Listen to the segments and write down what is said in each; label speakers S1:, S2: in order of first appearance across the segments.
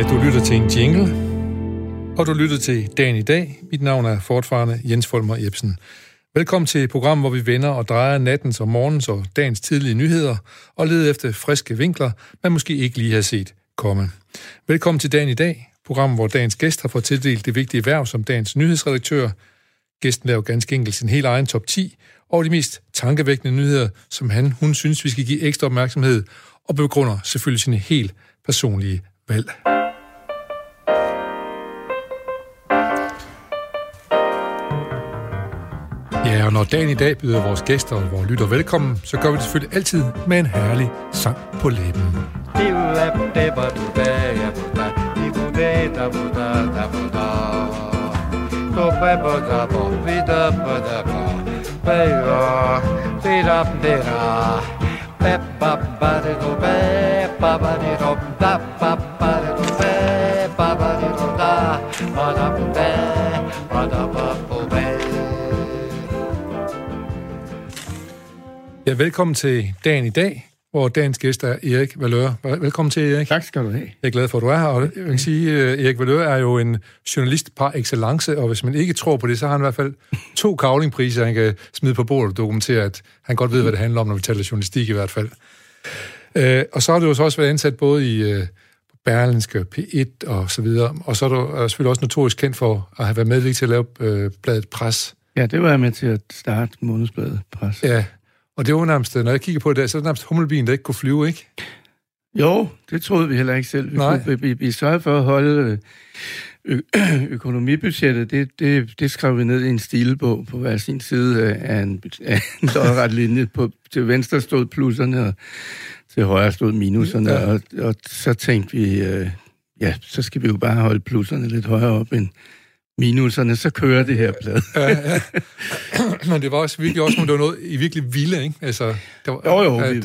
S1: Øh, du lytter til en jingle, og du lytter til Dagen i dag. Mit navn er fortfarande Jens Folmer Jebsen. Velkommen til et program, hvor vi vender og drejer nattens og morgens og dagens tidlige nyheder og leder efter friske vinkler, man måske ikke lige har set komme. Velkommen til Dagen i dag, program, hvor dagens gæst har fået tildelt det vigtige værv som dagens nyhedsredaktør. Gæsten laver ganske enkelt sin helt egen top 10 over de mest tankevækkende nyheder, som han, hun synes, vi skal give ekstra opmærksomhed, og begrunder selvfølgelig sine helt personlige valg. Og når dagen i dag byder vores gæster og vores lytter velkommen, så gør vi det selvfølgelig altid med en herlig sang på læben. Ja, velkommen til dagen i dag, hvor dagens gæst er Erik Valør. Velkommen til, Erik.
S2: Tak skal du have.
S1: Jeg er glad for, at du er her, og jeg kan sige, at Erik Valør er jo en journalist par excellence, og hvis man ikke tror på det, så har han i hvert fald to kavlingpriser, han kan smide på bordet og dokumentere, at han godt ved, hvad det handler om, når vi taler journalistik i hvert fald. Øh, og så har du jo så også været ansat både i øh, Berlinske, P1 og så videre, og så er du selvfølgelig også notorisk kendt for at have været medvirket til at lave øh, bladet Pres.
S2: Ja, det var jeg med til at starte månedsbladet Pres.
S1: Ja, og det var nærmest, når jeg kigger på det, så er det nærmest hummelbien, der ikke kunne flyve, ikke?
S2: Jo, det troede vi heller ikke selv. Vi,
S1: Nej.
S2: Kunne, vi, vi sørgede for at holde ø- økonomibudgettet. Det, det, det skrev vi ned i en stilbog på hver sin side af en, af en lodret linje. På, til venstre stod plusserne, og til højre stod minuserne.
S1: Ja.
S2: Og, og så tænkte vi, øh, ja, så skal vi jo bare holde plusserne lidt højere op end minuserne, så kører det her blad.
S1: ja, ja. Men det var også virkelig også, det var noget i virkelig vilde, ikke? Altså, det var,
S2: Jo, jo.
S1: at-
S2: Vi,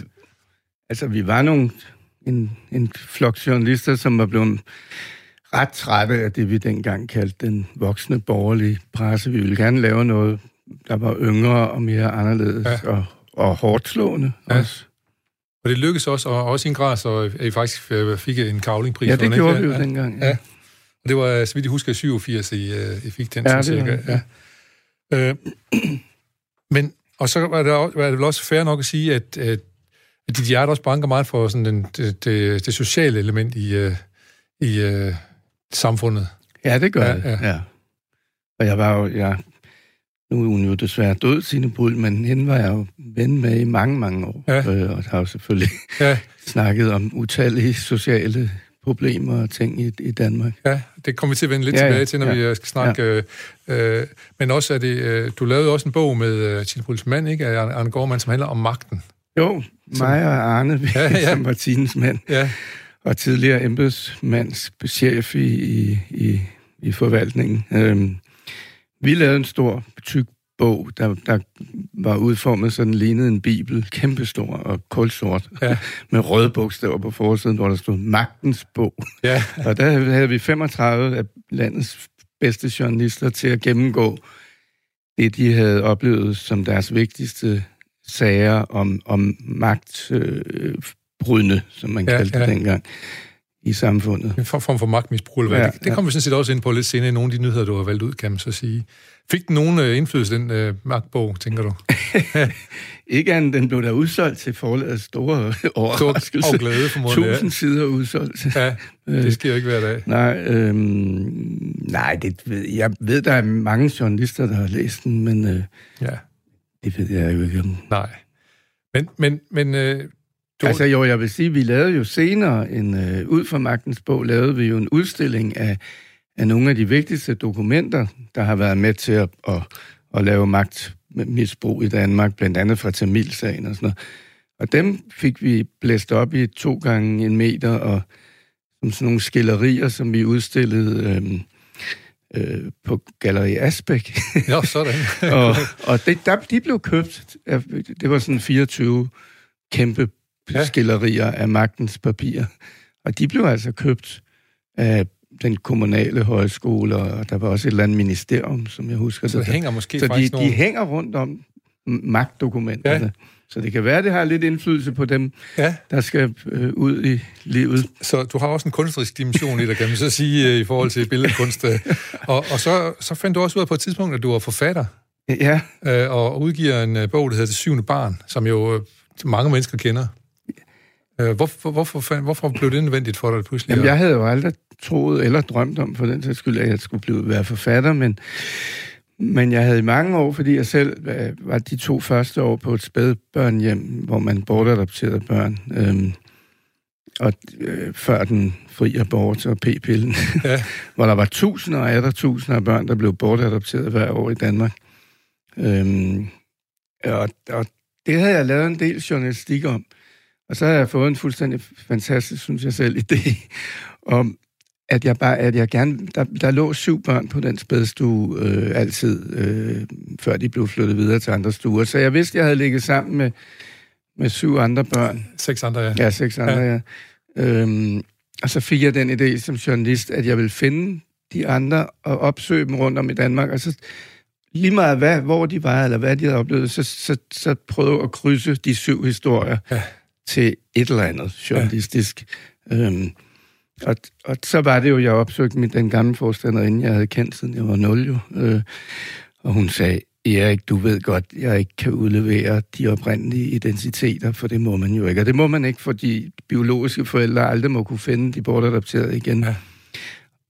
S2: altså, vi var nogle, en, en flok journalister, som var blevet ret trætte af det, vi dengang kaldte den voksne borgerlige presse. Vi ville gerne lave noget, der var yngre og mere anderledes
S1: Ja.
S2: ja. og, og hårdt slående
S1: Ja.
S2: ja. også.
S1: Og det lykkedes også, og også i en grad, så I faktisk øh, fik en kavlingpris.
S2: Ja, det
S1: ikke?
S2: gjorde vi jo
S1: ja.
S2: dengang.
S1: Ja. Og det var, så vidt jeg husker, i 87, I, øh, I fik den.
S2: Ja, var
S1: cirka. ja. Øh, men, og så var det, var det vel også fair nok at sige, at, at, at dit hjerte også banker meget for sådan den, det, det, det sociale element i, øh, i øh, samfundet.
S2: Ja, det gør
S1: Ja,
S2: det.
S1: ja.
S2: Ja. Og jeg var jo, jeg, nu er hun jo desværre død, Signe Bull, men hende var jeg jo ven med i mange, mange år.
S1: Ja.
S2: Øh, og har jo selvfølgelig
S1: Ja,
S2: snakket om utallige sociale problemer og ting i, i Danmark.
S1: ja det kommer vi til at vende lidt ja,
S2: Ja,
S1: tilbage til, når ja. vi øh, skal snakke. Ja. Øh, øh, men også er det, øh, du lavede også en bog med øh, Tine ikke? Af Arne Gårdmann, som handler om magten.
S2: Jo, mig og Arne,
S1: ja.
S2: ja. som var Tines mand,
S1: Ja,
S2: og tidligere embedsmandschef i, i, i, i forvaltningen. Øhm, vi lavede en stor, tyk bog, der, der var udformet sådan lignede en bibel, kæmpestor og kulsort,
S1: Ja.
S2: med røde bogstaver på forsiden, hvor der stod Magtens Bog.
S1: ja,
S2: Og der havde vi 35 af landets bedste journalister til at gennemgå det, de havde oplevet som deres vigtigste sager om, om magtbrydende, som man
S1: ja,
S2: kaldte
S1: ja.
S2: det dengang, i samfundet.
S1: en form for magtmisbrug. Eller hvad.
S2: Ja,
S1: det, det
S2: ja.
S1: kommer vi sådan set også ind på lidt senere i nogle af de nyheder, du har valgt ud, kan man så sige. Fik den nogen øh, indflydelse, den øh, magtbog, tænker du?
S2: Ikke andet, den blev der udsolgt til forlagets store overraskelse.
S1: og glæde, formodentlig, ja.
S2: Tusind sider udsolgt.
S1: Ja, det sker jo ikke hver dag.
S2: Nej, øhm, nej det jeg ved, der er mange journalister, der har læst den, men øh,
S1: Ja,
S2: det ved jeg jo ikke
S1: nej. Men, men, men øh, du,
S2: Altså jo, jeg vil sige, vi lavede jo senere, en, øh, ud fra Magtens bog, lavede vi jo en udstilling af, af nogle af de vigtigste dokumenter, der har været med til at, at, at lave magtmisbrug i Danmark, blandt andet fra Tamilsagen og sådan noget. Og dem fik vi blæst op i to gange en meter, og som sådan nogle skillerier, som vi udstillede øh, øh, på Galleri Asbæk.
S1: ja, sådan.
S2: og og det, der, de blev købt, af, det var sådan 24 kæmpe
S1: Ja.
S2: skillerier af magtens papirer. Og de blev altså købt af den kommunale højskole, og der var også et eller andet ministerium, som jeg husker.
S1: Så
S2: det.
S1: hænger måske
S2: så de,
S1: faktisk
S2: de
S1: nogle...
S2: hænger rundt om magtdokumenterne. Ja. Så det kan være, det har lidt indflydelse på dem, ja. der skal øh, ud i livet.
S1: Så du har også en kunstnerisk dimension i dig, kan man så sige, øh, i forhold til billedkunst. Øh. og, og så, så fandt du også ud af på et tidspunkt, at du var forfatter.
S2: Ja.
S1: Øh, og udgiver en øh, bog, der hedder Det syvende barn, som jo mange mennesker kender. Hvorfor, hvorfor, hvorfor blev det nødvendigt for dig pludselig?
S2: Jamen, jeg havde jo aldrig troet eller drømt om, for den sags skyld, at jeg skulle blive, være forfatter, men men jeg havde i mange år, fordi jeg selv var de to første år på et spædbørnhjem, hvor man bortadopterede børn. Øhm, og øh, før den fri abort og p-pillen, ja. hvor der var tusinder og der tusinder af børn, der blev bortadopteret hver år i Danmark. Øhm, og, og det havde jeg lavet en del journalistik om. Og så har jeg fået en fuldstændig fantastisk, synes jeg selv, idé om, at jeg bare, at jeg gerne, der, der lå syv børn på den spædstue øh, altid, øh, før de blev flyttet videre til andre stuer. Så jeg vidste, jeg havde ligget sammen med, med syv andre børn.
S1: Seks andre, ja.
S2: Ja, seks andre, ja. ja. Øhm, og så fik jeg den idé som journalist, at jeg ville finde de andre og opsøge dem rundt om i Danmark, og så lige meget hvad, hvor de var, eller hvad de havde oplevet, så, så, så prøve at krydse de syv historier ja. Til et eller andet journalistisk. Ja. Øhm, og, og så var det jo, jeg opsøgte min, den gamle forstander, inden jeg havde kendt, siden jeg var nul jo. Øh, og hun sagde, Erik, du ved godt, jeg ikke kan udlevere de oprindelige identiteter, for det må man jo ikke. Og det må man ikke, fordi biologiske forældre aldrig må kunne finde de bortadopterede igen. Ja.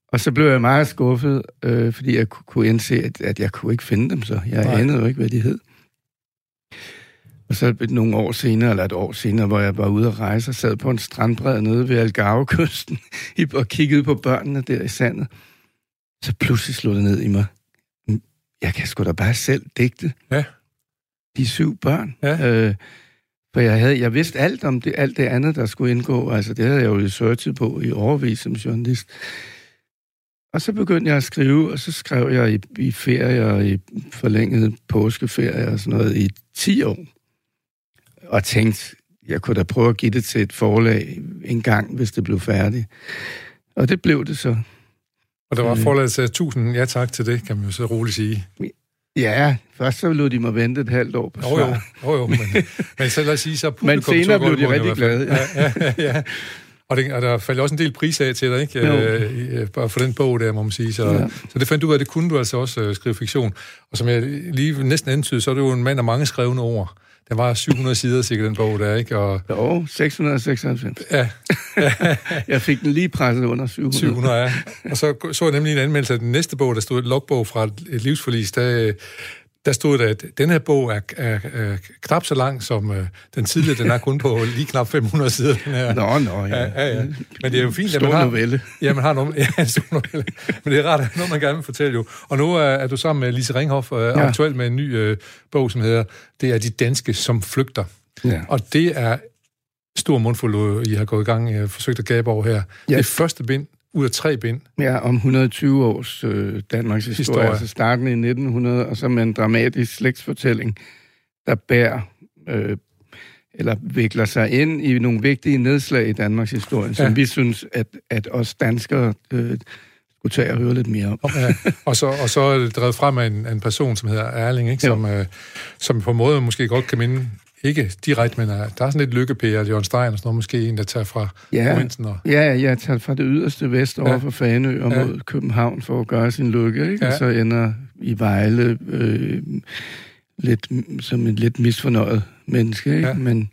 S2: Og så blev jeg meget skuffet, øh, fordi jeg kunne indse, at, at jeg kunne ikke finde dem så. Jeg Nej. anede jo ikke, hvad de hed. Og så nogle år senere, eller et år senere, hvor jeg var ude at rejse og sad på en strandbred nede ved Algarve-kysten og kiggede på børnene der i sandet, så pludselig slog det ned i mig. Jeg kan sgu da bare selv digte. Ja. De syv børn. Ja. Øh, for jeg, havde, jeg vidste alt om det, alt det andet, der skulle indgå. Altså, det havde jeg jo researchet på i overvis som journalist. Og så begyndte jeg at skrive, og så skrev jeg i, i ferier, i forlænget påskeferie og sådan noget, i 10 år og tænkte, jeg kunne da prøve at give det til et forlag en gang, hvis det blev færdigt. Og det blev det så.
S1: Og der var øh. forlaget til tusind ja tak til det, kan man jo så roligt sige.
S2: Ja, først så lod de mig vente et halvt år på
S1: svar. Jo, jo, jo, jo men, men så lad os sige, så
S2: Men senere blev de rigtig glade.
S1: Ja, ja, ja, ja. Og, det, og der faldt også en del pris af til dig, ikke? Øh, bare for den bog der, må man sige. Så, ja. så det fandt du ud af, det kunne du altså også øh, skrive fiktion. Og som jeg lige næsten antydede, så er du jo en mand af mange skrevne ord. Den var 700 sider, sikkert, den bog der, ikke? Og...
S2: Jo, 696. Ja. jeg fik den lige presset under 700.
S1: 700, ja. Og så så jeg nemlig en anmeldelse af den næste bog, der stod et logbog fra et livsforlis, der, der stod der, at den her bog er, er, er knap så lang som uh, den tidligere. Den er kun på lige knap 500 sider. Den her.
S2: Nå, nå, ja.
S1: ja, ja, ja. Men det er jo fint,
S2: stor at man har... novelle.
S1: Ja, man har noget, ja, en stor novelle. Men det er rart, at noget, man gerne vil fortælle jo. Og nu er, er du sammen med Lise Ringhoff uh, ja. aktuelt med en ny uh, bog, som hedder Det er de danske, som flygter. Ja. Og det er stor mundfuld, I har gået i gang, I har forsøgt at gabe over her. Ja. Det første bind, ud af tre bind.
S2: Ja, om 120 års øh, Danmarks historie, historie, altså starten i 1900, og så med en dramatisk slægtsfortælling, der bærer øh, eller vikler sig ind i nogle vigtige nedslag i Danmarks historie, ja. som vi synes, at, at os danskere øh, skulle tage og høre lidt mere om.
S1: Ja. Og, så, og så er det drevet frem af en, en person, som hedder Erling, ikke? Som, øh, som på en måde måske godt kan minde ikke direkte, men uh, der er sådan lidt lykkepære, Jørgen Stein og sådan noget, måske en, der tager fra
S2: ja, provinsen. Og... Ja, jeg tager fra det yderste vest over ja. for Fanø og ja. mod København for at gøre sin lykke, ikke? Ja. og så ender i Vejle øh, lidt, som en lidt misfornøjet menneske, ikke? Ja. men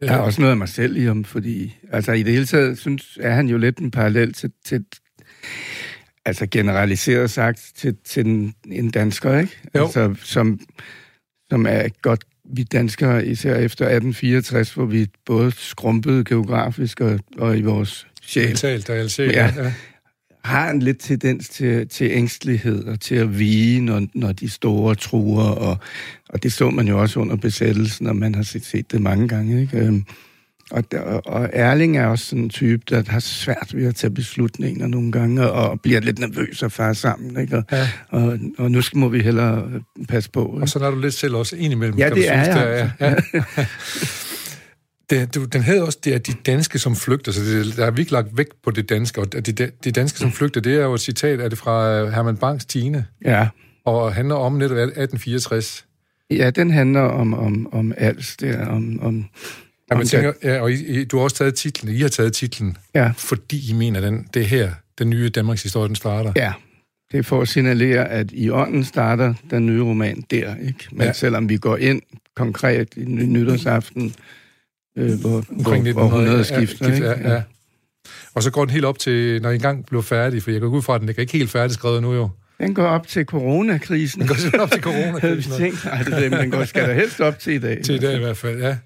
S2: der er også noget af mig selv i ham, fordi altså, i det hele taget synes, er han jo lidt en parallel til, til altså generaliseret sagt, til, til en, en dansker, ikke? Jo. Altså, som, som er godt vi danskere, især efter 1864, hvor vi både skrumpede geografisk og, og i vores sjæl.
S1: Mentalt og sjæl, ja, ja.
S2: har en lidt tendens til, til ængstelighed og til at vige, når, når de store truer, og, og det så man jo også under besættelsen, og man har set, set det mange gange. Ikke? Og, og Erling er også sådan en type, der har svært ved at tage beslutninger nogle gange, og bliver lidt nervøs og far sammen. Ikke? Og, ja. og, og nu skal, må vi hellere passe på. Ikke?
S1: Og så er du lidt selv også indimellem.
S2: Ja, det er jeg. Altså. Ja.
S1: ja. Det, du, den hedder også, det er de danske, som flygter, så det, der er virkelig lagt vægt på det danske, og de, de danske, som flygter, det er jo et citat, er det fra Herman Banks Tine?
S2: Ja.
S1: Og handler om netop 1864.
S2: Ja, den handler om, om, om Als der, om... om
S1: ja, man tænker, ja, og I, I, du har også taget titlen, I har taget titlen, ja. fordi I mener, den, det her, den nye Danmarks historie, den starter.
S2: Ja, det er for at signalere, at i ånden starter den nye roman der, ikke? Men ja. selvom vi går ind konkret i nytårsaften, øh, hvor, Omkring hvor, hvor 100 skifter, ja,
S1: ikke? Ja, ja. Og så går den helt op til, når I engang blev færdig, for jeg går ud fra, at den er ikke helt færdigskrevet nu jo.
S2: Den går op til coronakrisen.
S1: Den går op til coronakrisen.
S2: Havde tænkt, nej, det, men den går, skal da helst op til i dag.
S1: Til i dag i hvert fald, ja.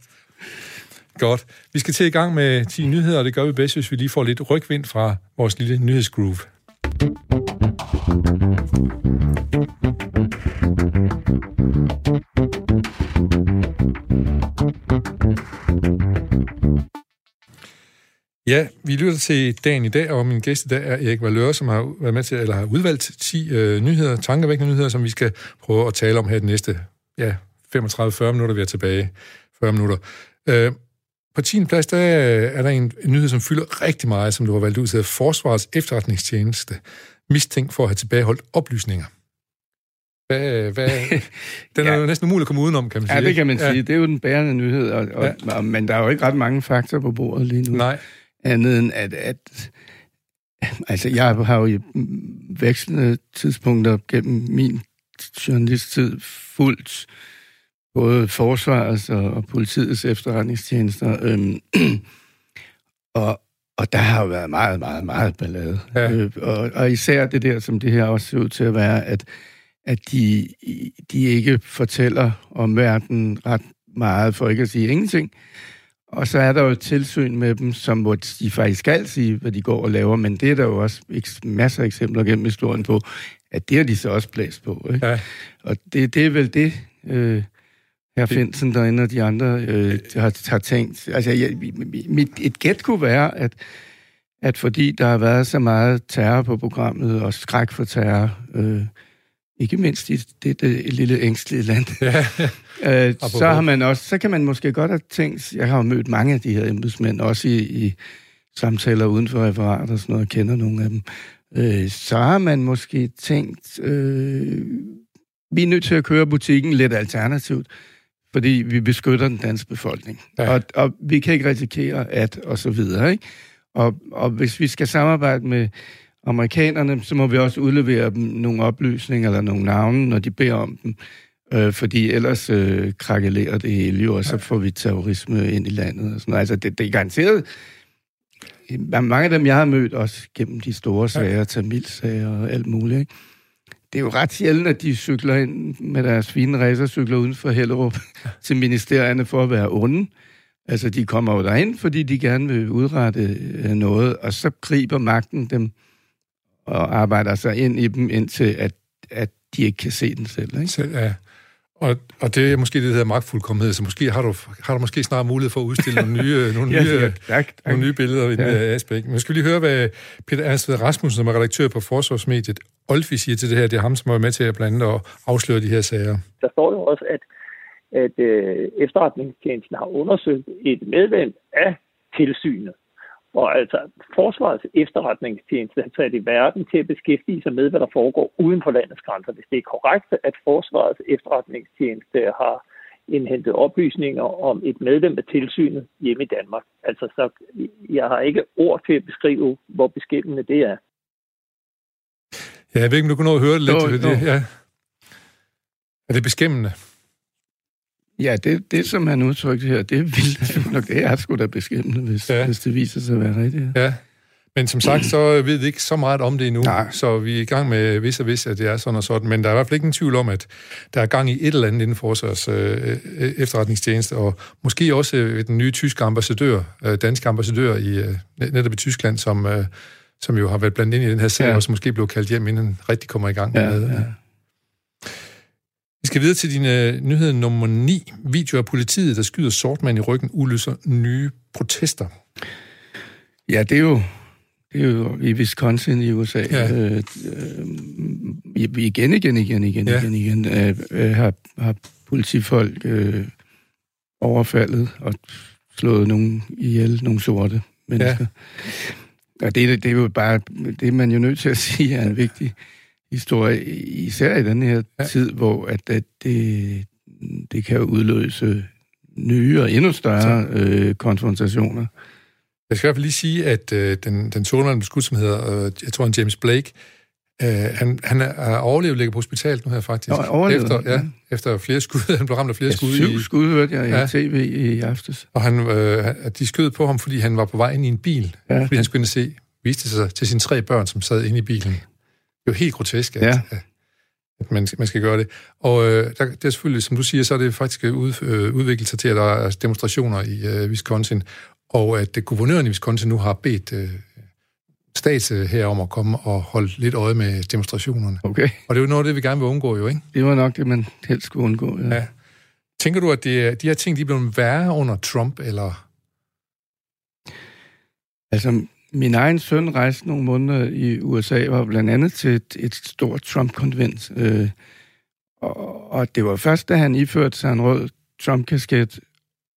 S1: Godt. Vi skal til i gang med 10 nyheder, og det gør vi bedst, hvis vi lige får lidt rygvind fra vores lille nyhedsgroove. Ja, vi lytter til dagen i dag, og min gæst i dag er Erik Valøre, som har været med til, eller har udvalgt 10 øh, nyheder, tankevækkende nyheder, som vi skal prøve at tale om her de næste ja, 35-40 minutter, vi er tilbage. 40 minutter. Øh, på 10. plads, der er der en, nyhed, som fylder rigtig meget, som du har valgt ud til Forsvarets efterretningstjeneste, mistænkt for at have tilbageholdt oplysninger. Hvad, hvad, den er ja. jo næsten umulig at komme udenom, kan man sige.
S2: Ja, det kan man sige. Ja. Det er jo den bærende nyhed, og, og, ja. men der er jo ikke ret mange fakta på bordet lige nu.
S1: Nej
S2: andet end at, at altså jeg har jo i vekslende tidspunkter gennem min journalisttid fuldt både forsvarets og, politiets efterretningstjenester, øhm, og, og der har jo været meget, meget, meget ballade. Ja. Øh, og, og især det der, som det her også ser ud til at være, at, at de, de ikke fortæller om verden ret meget, for ikke at sige ingenting. Og så er der jo et tilsyn med dem, som hvor de faktisk skal sige, hvad de går og laver, men det er der jo også masser af eksempler gennem historien på, at det har de så også blæst på. Ikke? Ja. Og det, det er vel det, øh, her Finsen derinde og de andre øh, har, har tænkt. Altså, jeg, mit, et gæt kunne være, at, at fordi der har været så meget terror på programmet, og skræk for terror, øh, ikke mindst i det, det lille ængstlige land, ja. øh, så, har man også, så kan man måske godt have tænkt, jeg har jo mødt mange af de her embedsmænd, også i, i samtaler uden for referat og sådan noget, og kender nogle af dem, øh, så har man måske tænkt, øh, vi er nødt til at køre butikken lidt alternativt, fordi vi beskytter den danske befolkning. Ja. Og, og vi kan ikke risikere at, og så videre, ikke? Og, og hvis vi skal samarbejde med amerikanerne, så må vi også udlevere dem nogle oplysninger eller nogle navne, når de beder om dem. Øh, fordi ellers øh, krakelerer det hele jo, og så får vi terrorisme ind i landet. Og sådan noget. Altså, det, det er garanteret... Mange af dem, jeg har mødt, også gennem de store sager, Tamil-sager og alt muligt, ikke? Det er jo ret sjældent, at de cykler ind med deres fine racercykler uden for Hellerup til ministerierne for at være onde. Altså, de kommer jo derind, fordi de gerne vil udrette øh, noget, og så griber magten dem og arbejder sig ind i dem, indtil at, at de ikke kan se den selv. Ikke?
S1: Selv, ja. Og, og det er måske det, der hedder magtfuldkommenhed, så måske har du, har du måske snart mulighed for at udstille nogle nye, nogle ja, nye, ja, tak, tak. Nogle nye billeder i ja. den aspekt. Men skal lige høre, hvad Peter Ernstved Rasmussen, som er redaktør på Forsvarsmediet, Olfi siger til det her. Det er ham, som er med til at blande og afsløre de her sager.
S3: Der står jo også, at, at øh, efterretningstjenesten har undersøgt et medlem af tilsynet, og altså, Forsvarets efterretningstjeneste er sat i verden til at beskæftige sig med, hvad der foregår uden for landets grænser. Hvis det er korrekt, at Forsvarets efterretningstjeneste har indhentet oplysninger om et medlem af tilsynet hjemme i Danmark. Altså, så jeg har ikke ord til at beskrive, hvor beskæmmende det er.
S1: Ja, jeg ved ikke, om du kunne nå at høre det lidt. No, no. Det, ja. Er det beskæmmende?
S2: Ja, det, det som han udtrykte her, det er vildt nok. Det er sgu da beskæmmende, hvis, ja. hvis det viser sig at være rigtigt.
S1: Ja. Men som sagt, så ved vi ikke så meget om det endnu, Nej. så vi er i gang med vis og vis, at det er sådan og sådan. Men der er i hvert fald ikke en tvivl om, at der er gang i et eller andet inden for vores øh, efterretningstjeneste, og måske også øh, den nye tyske ambassadør, øh, danske ambassadør i øh, netop i Tyskland, som, øh, som jo har været blandt ind i den her sag, ja. og som måske blev kaldt hjem, inden den rigtig kommer i gang ja, med. Ja. Vi skal videre til din uh, nyhed nummer 9. Video af politiet, der skyder sortmand i ryggen, udløser nye protester.
S2: Ja, det er jo, det er jo i Wisconsin i USA. Ja. Øh, øh, igen, igen, igen, igen, ja. igen, igen øh, øh, har, har politifolk øh, overfaldet og slået nogen ihjel, nogle sorte mennesker. Ja. Og det, det er jo bare, det er man jo nødt til at sige er en vigtig historie, især i den her ja. tid, hvor at, at det, det kan udløse nye og endnu større øh, konfrontationer.
S1: Jeg skal i hvert fald lige sige, at øh, den, den solmand skud, som hedder, øh, jeg tror han James Blake, øh, han, han er overlevet, ligger på hospitalet nu her faktisk.
S2: Nå,
S1: efter, ja,
S2: ja.
S1: efter flere skud. Han blev ramt af flere
S2: Ja,
S1: skud.
S2: syv
S1: i,
S2: skud hørte jeg i
S1: Ja.
S2: tv i aftes.
S1: og han, øh, de skød på ham, fordi han var på vej ind i en bil.
S2: Ja.
S1: Fordi han skulle ind og se, viste sig til sine tre børn, som sad inde i bilen. Er jo helt grotesk, at,
S2: Ja.
S1: at man, man skal gøre det. Og øh, der, det er selvfølgelig, som du siger, så er det faktisk ud, øh, udviklet sig til, at der er demonstrationer i øh, Wisconsin, og at det, guvernøren i Wisconsin nu har bedt øh, stats øh, her om at komme og holde lidt øje med demonstrationerne.
S2: Okay,
S1: Og det er jo noget af det, vi gerne vil undgå, jo, ikke?
S2: det var nok det, man helst skulle undgå. Ja.
S1: Ja. Tænker du, at det, de her ting, de er blevet værre under Trump, eller...
S2: Altså, min egen søn rejste nogle måneder i USA, var blandt andet til et, et stort Trump-konvent. Øh, og, og det var først, da han iførte sig en rød Trump-kasket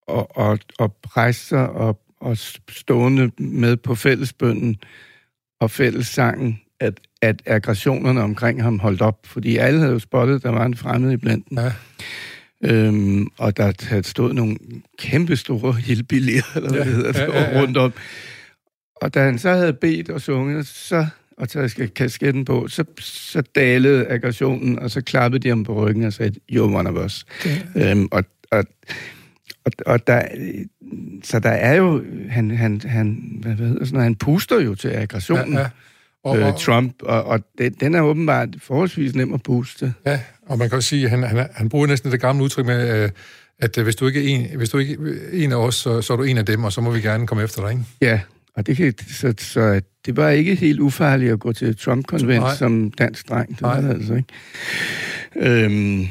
S2: og, og, og rejste sig og, og stående med på fællesbønden og fællessangen, at, at aggressionerne omkring ham holdt op. Fordi alle havde jo spottet, at der var en fremmed i blandt
S1: Ja.
S2: Øhm, og der havde stået nogle kæmpe store hillbillier, eller hvad
S1: Ja,
S2: det hedder,
S1: ja, ja, ja.
S2: rundt om. Og da han så havde bedt og sunget, så, og taget kasketten på, så, så dalede aggressionen, og så klappede de ham på ryggen og sagde, you're one of us. Øhm, og, og, og, og der, så der er jo, han, han, han, hvad hedder sådan noget, han puster jo til aggressionen,
S1: Ja, ja. Og,
S2: øh, Trump, og, og det, den er åbenbart forholdsvis nem at puste.
S1: ja, og man kan også sige, at han, han, han bruger næsten det gamle udtryk med, øh, at øh, hvis du ikke er en, hvis du ikke en af os, så, så er du en af dem, og så må vi gerne komme efter dig, ikke?
S2: Ja, og det, kan, så, så det var ikke helt ufarligt at gå til Trump-konvent som dansk dreng. Det var det altså ikke. Øhm,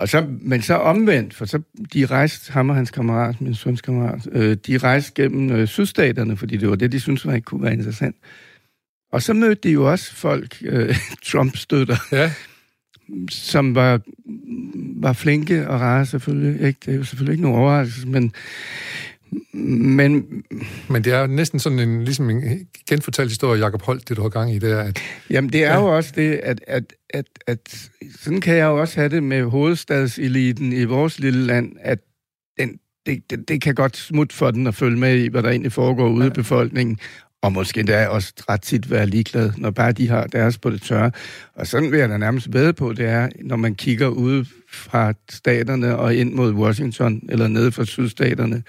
S2: og så, men så omvendt, for så de rejste, ham og hans kammerat, min søns kammerat, øh, de rejste gennem øh, sydstaterne, fordi det var det, de syntes var ikke kunne være interessant. Og så mødte de jo også folk, øh, Trump-støtter,
S1: Ja,
S2: som var, var flinke og rare selvfølgelig. Ikke? Det er jo selvfølgelig ikke nogen overraskelse, men, men
S1: men det er næsten sådan en, ligesom en genfortalt historie, Jacob Holt, det du har gang i, det er, at
S2: Jamen, det er
S1: ja.
S2: jo også det, at, at, at, at sådan kan jeg jo også have det med hovedstadseliten i vores lille land, at den, det, det, det kan godt smutte for den at følge med i, hvad der egentlig foregår ude
S1: Ja.
S2: i befolkningen, og måske endda også ret tit være ligeglad, når bare de har deres på det tørre. Og sådan vil jeg da nærmest ved på, det er, når man kigger ud fra staterne og ind mod Washington, eller ned fra sydstaterne,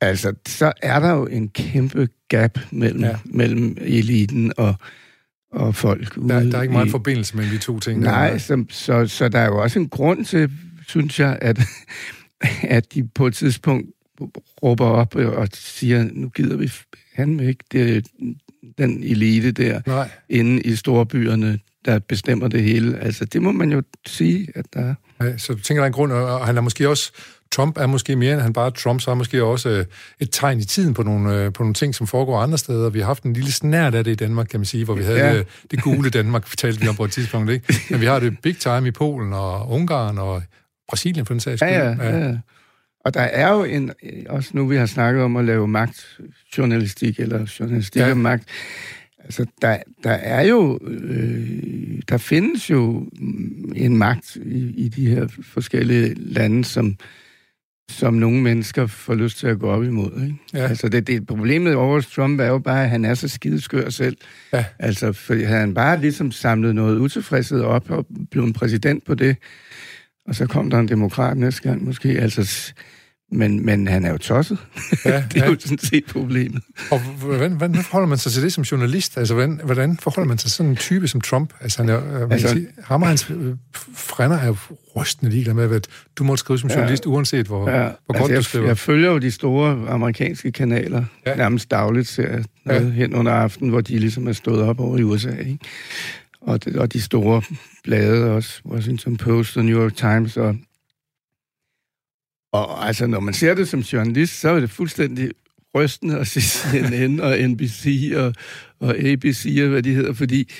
S2: altså, så er der jo en kæmpe gap mellem,
S1: Ja.
S2: mellem eliten og, og folk ude
S1: der, der er ikke meget
S2: i,
S1: forbindelse mellem de to ting.
S2: Nej, så, så, så der er jo også en grund til, synes jeg, at, at de på et tidspunkt råber op og siger, nu gider vi han ikke det, den elite der
S1: Nej,
S2: inde i storbyerne, der bestemmer det hele. Altså, det må man jo sige, at der er.
S1: så tænker, der er en grund, og han er måske også, Trump er måske mere end han bare Trump, så er måske også øh, et tegn i tiden på nogle, øh, på nogle ting, som foregår andre steder. Vi har haft en lille snært af det i Danmark, kan man sige, hvor vi havde
S2: Ja.
S1: ja. det, det gule Danmark, talte vi om på et tidspunkt, ikke? Men vi har det big time i Polen og Ungarn og Brasilien for den sags skyld.
S2: Ja, ja, ja. Og der er jo en, også nu vi har snakket om at lave magtjournalistik, eller journalistik
S1: Ja.
S2: om magt, altså der, der er jo, øh, der findes jo en magt i, i de her forskellige lande, som, som nogle mennesker får lyst til at gå op imod. Ikke?
S1: Ja.
S2: Altså det, det, problemet over Trump er jo bare, at han er så skideskør selv.
S1: Ja.
S2: Altså, for havde han bare ligesom samlet noget utilfredshed op og blevet præsident på det, og så kom der en demokrat næste gang måske. Altså, men, men han er jo tosset.
S1: Ja,
S2: det er
S1: ja.
S2: jo sådan set problemet.
S1: Og hvordan, hvordan forholder man sig til det som journalist? Altså, hvordan, hvordan forholder man sig til sådan en type som Trump? Altså, han er, øh,
S2: Altså-
S1: altså, sige, ham og hans øh, frænder er jo rystende ligeglade med, at du må skrive som
S2: Ja.
S1: journalist, uanset hvor,
S2: Ja,
S1: hvor godt
S2: altså,
S1: du
S2: jeg,
S1: skriver.
S2: jeg følger jo de store amerikanske kanaler
S1: Ja.
S2: ja. nærmest dagligt, ser jeg noget
S1: Ja.
S2: ja. hen under aftenen, hvor de ligesom er stået op over i USA. Ikke? Og, og de store blade også, Washington Post og New York Times. Og, og altså, når man ser det som journalist, så er det fuldstændig rystende at se CNN og NBC og, og ABC og hvad de hedder, fordi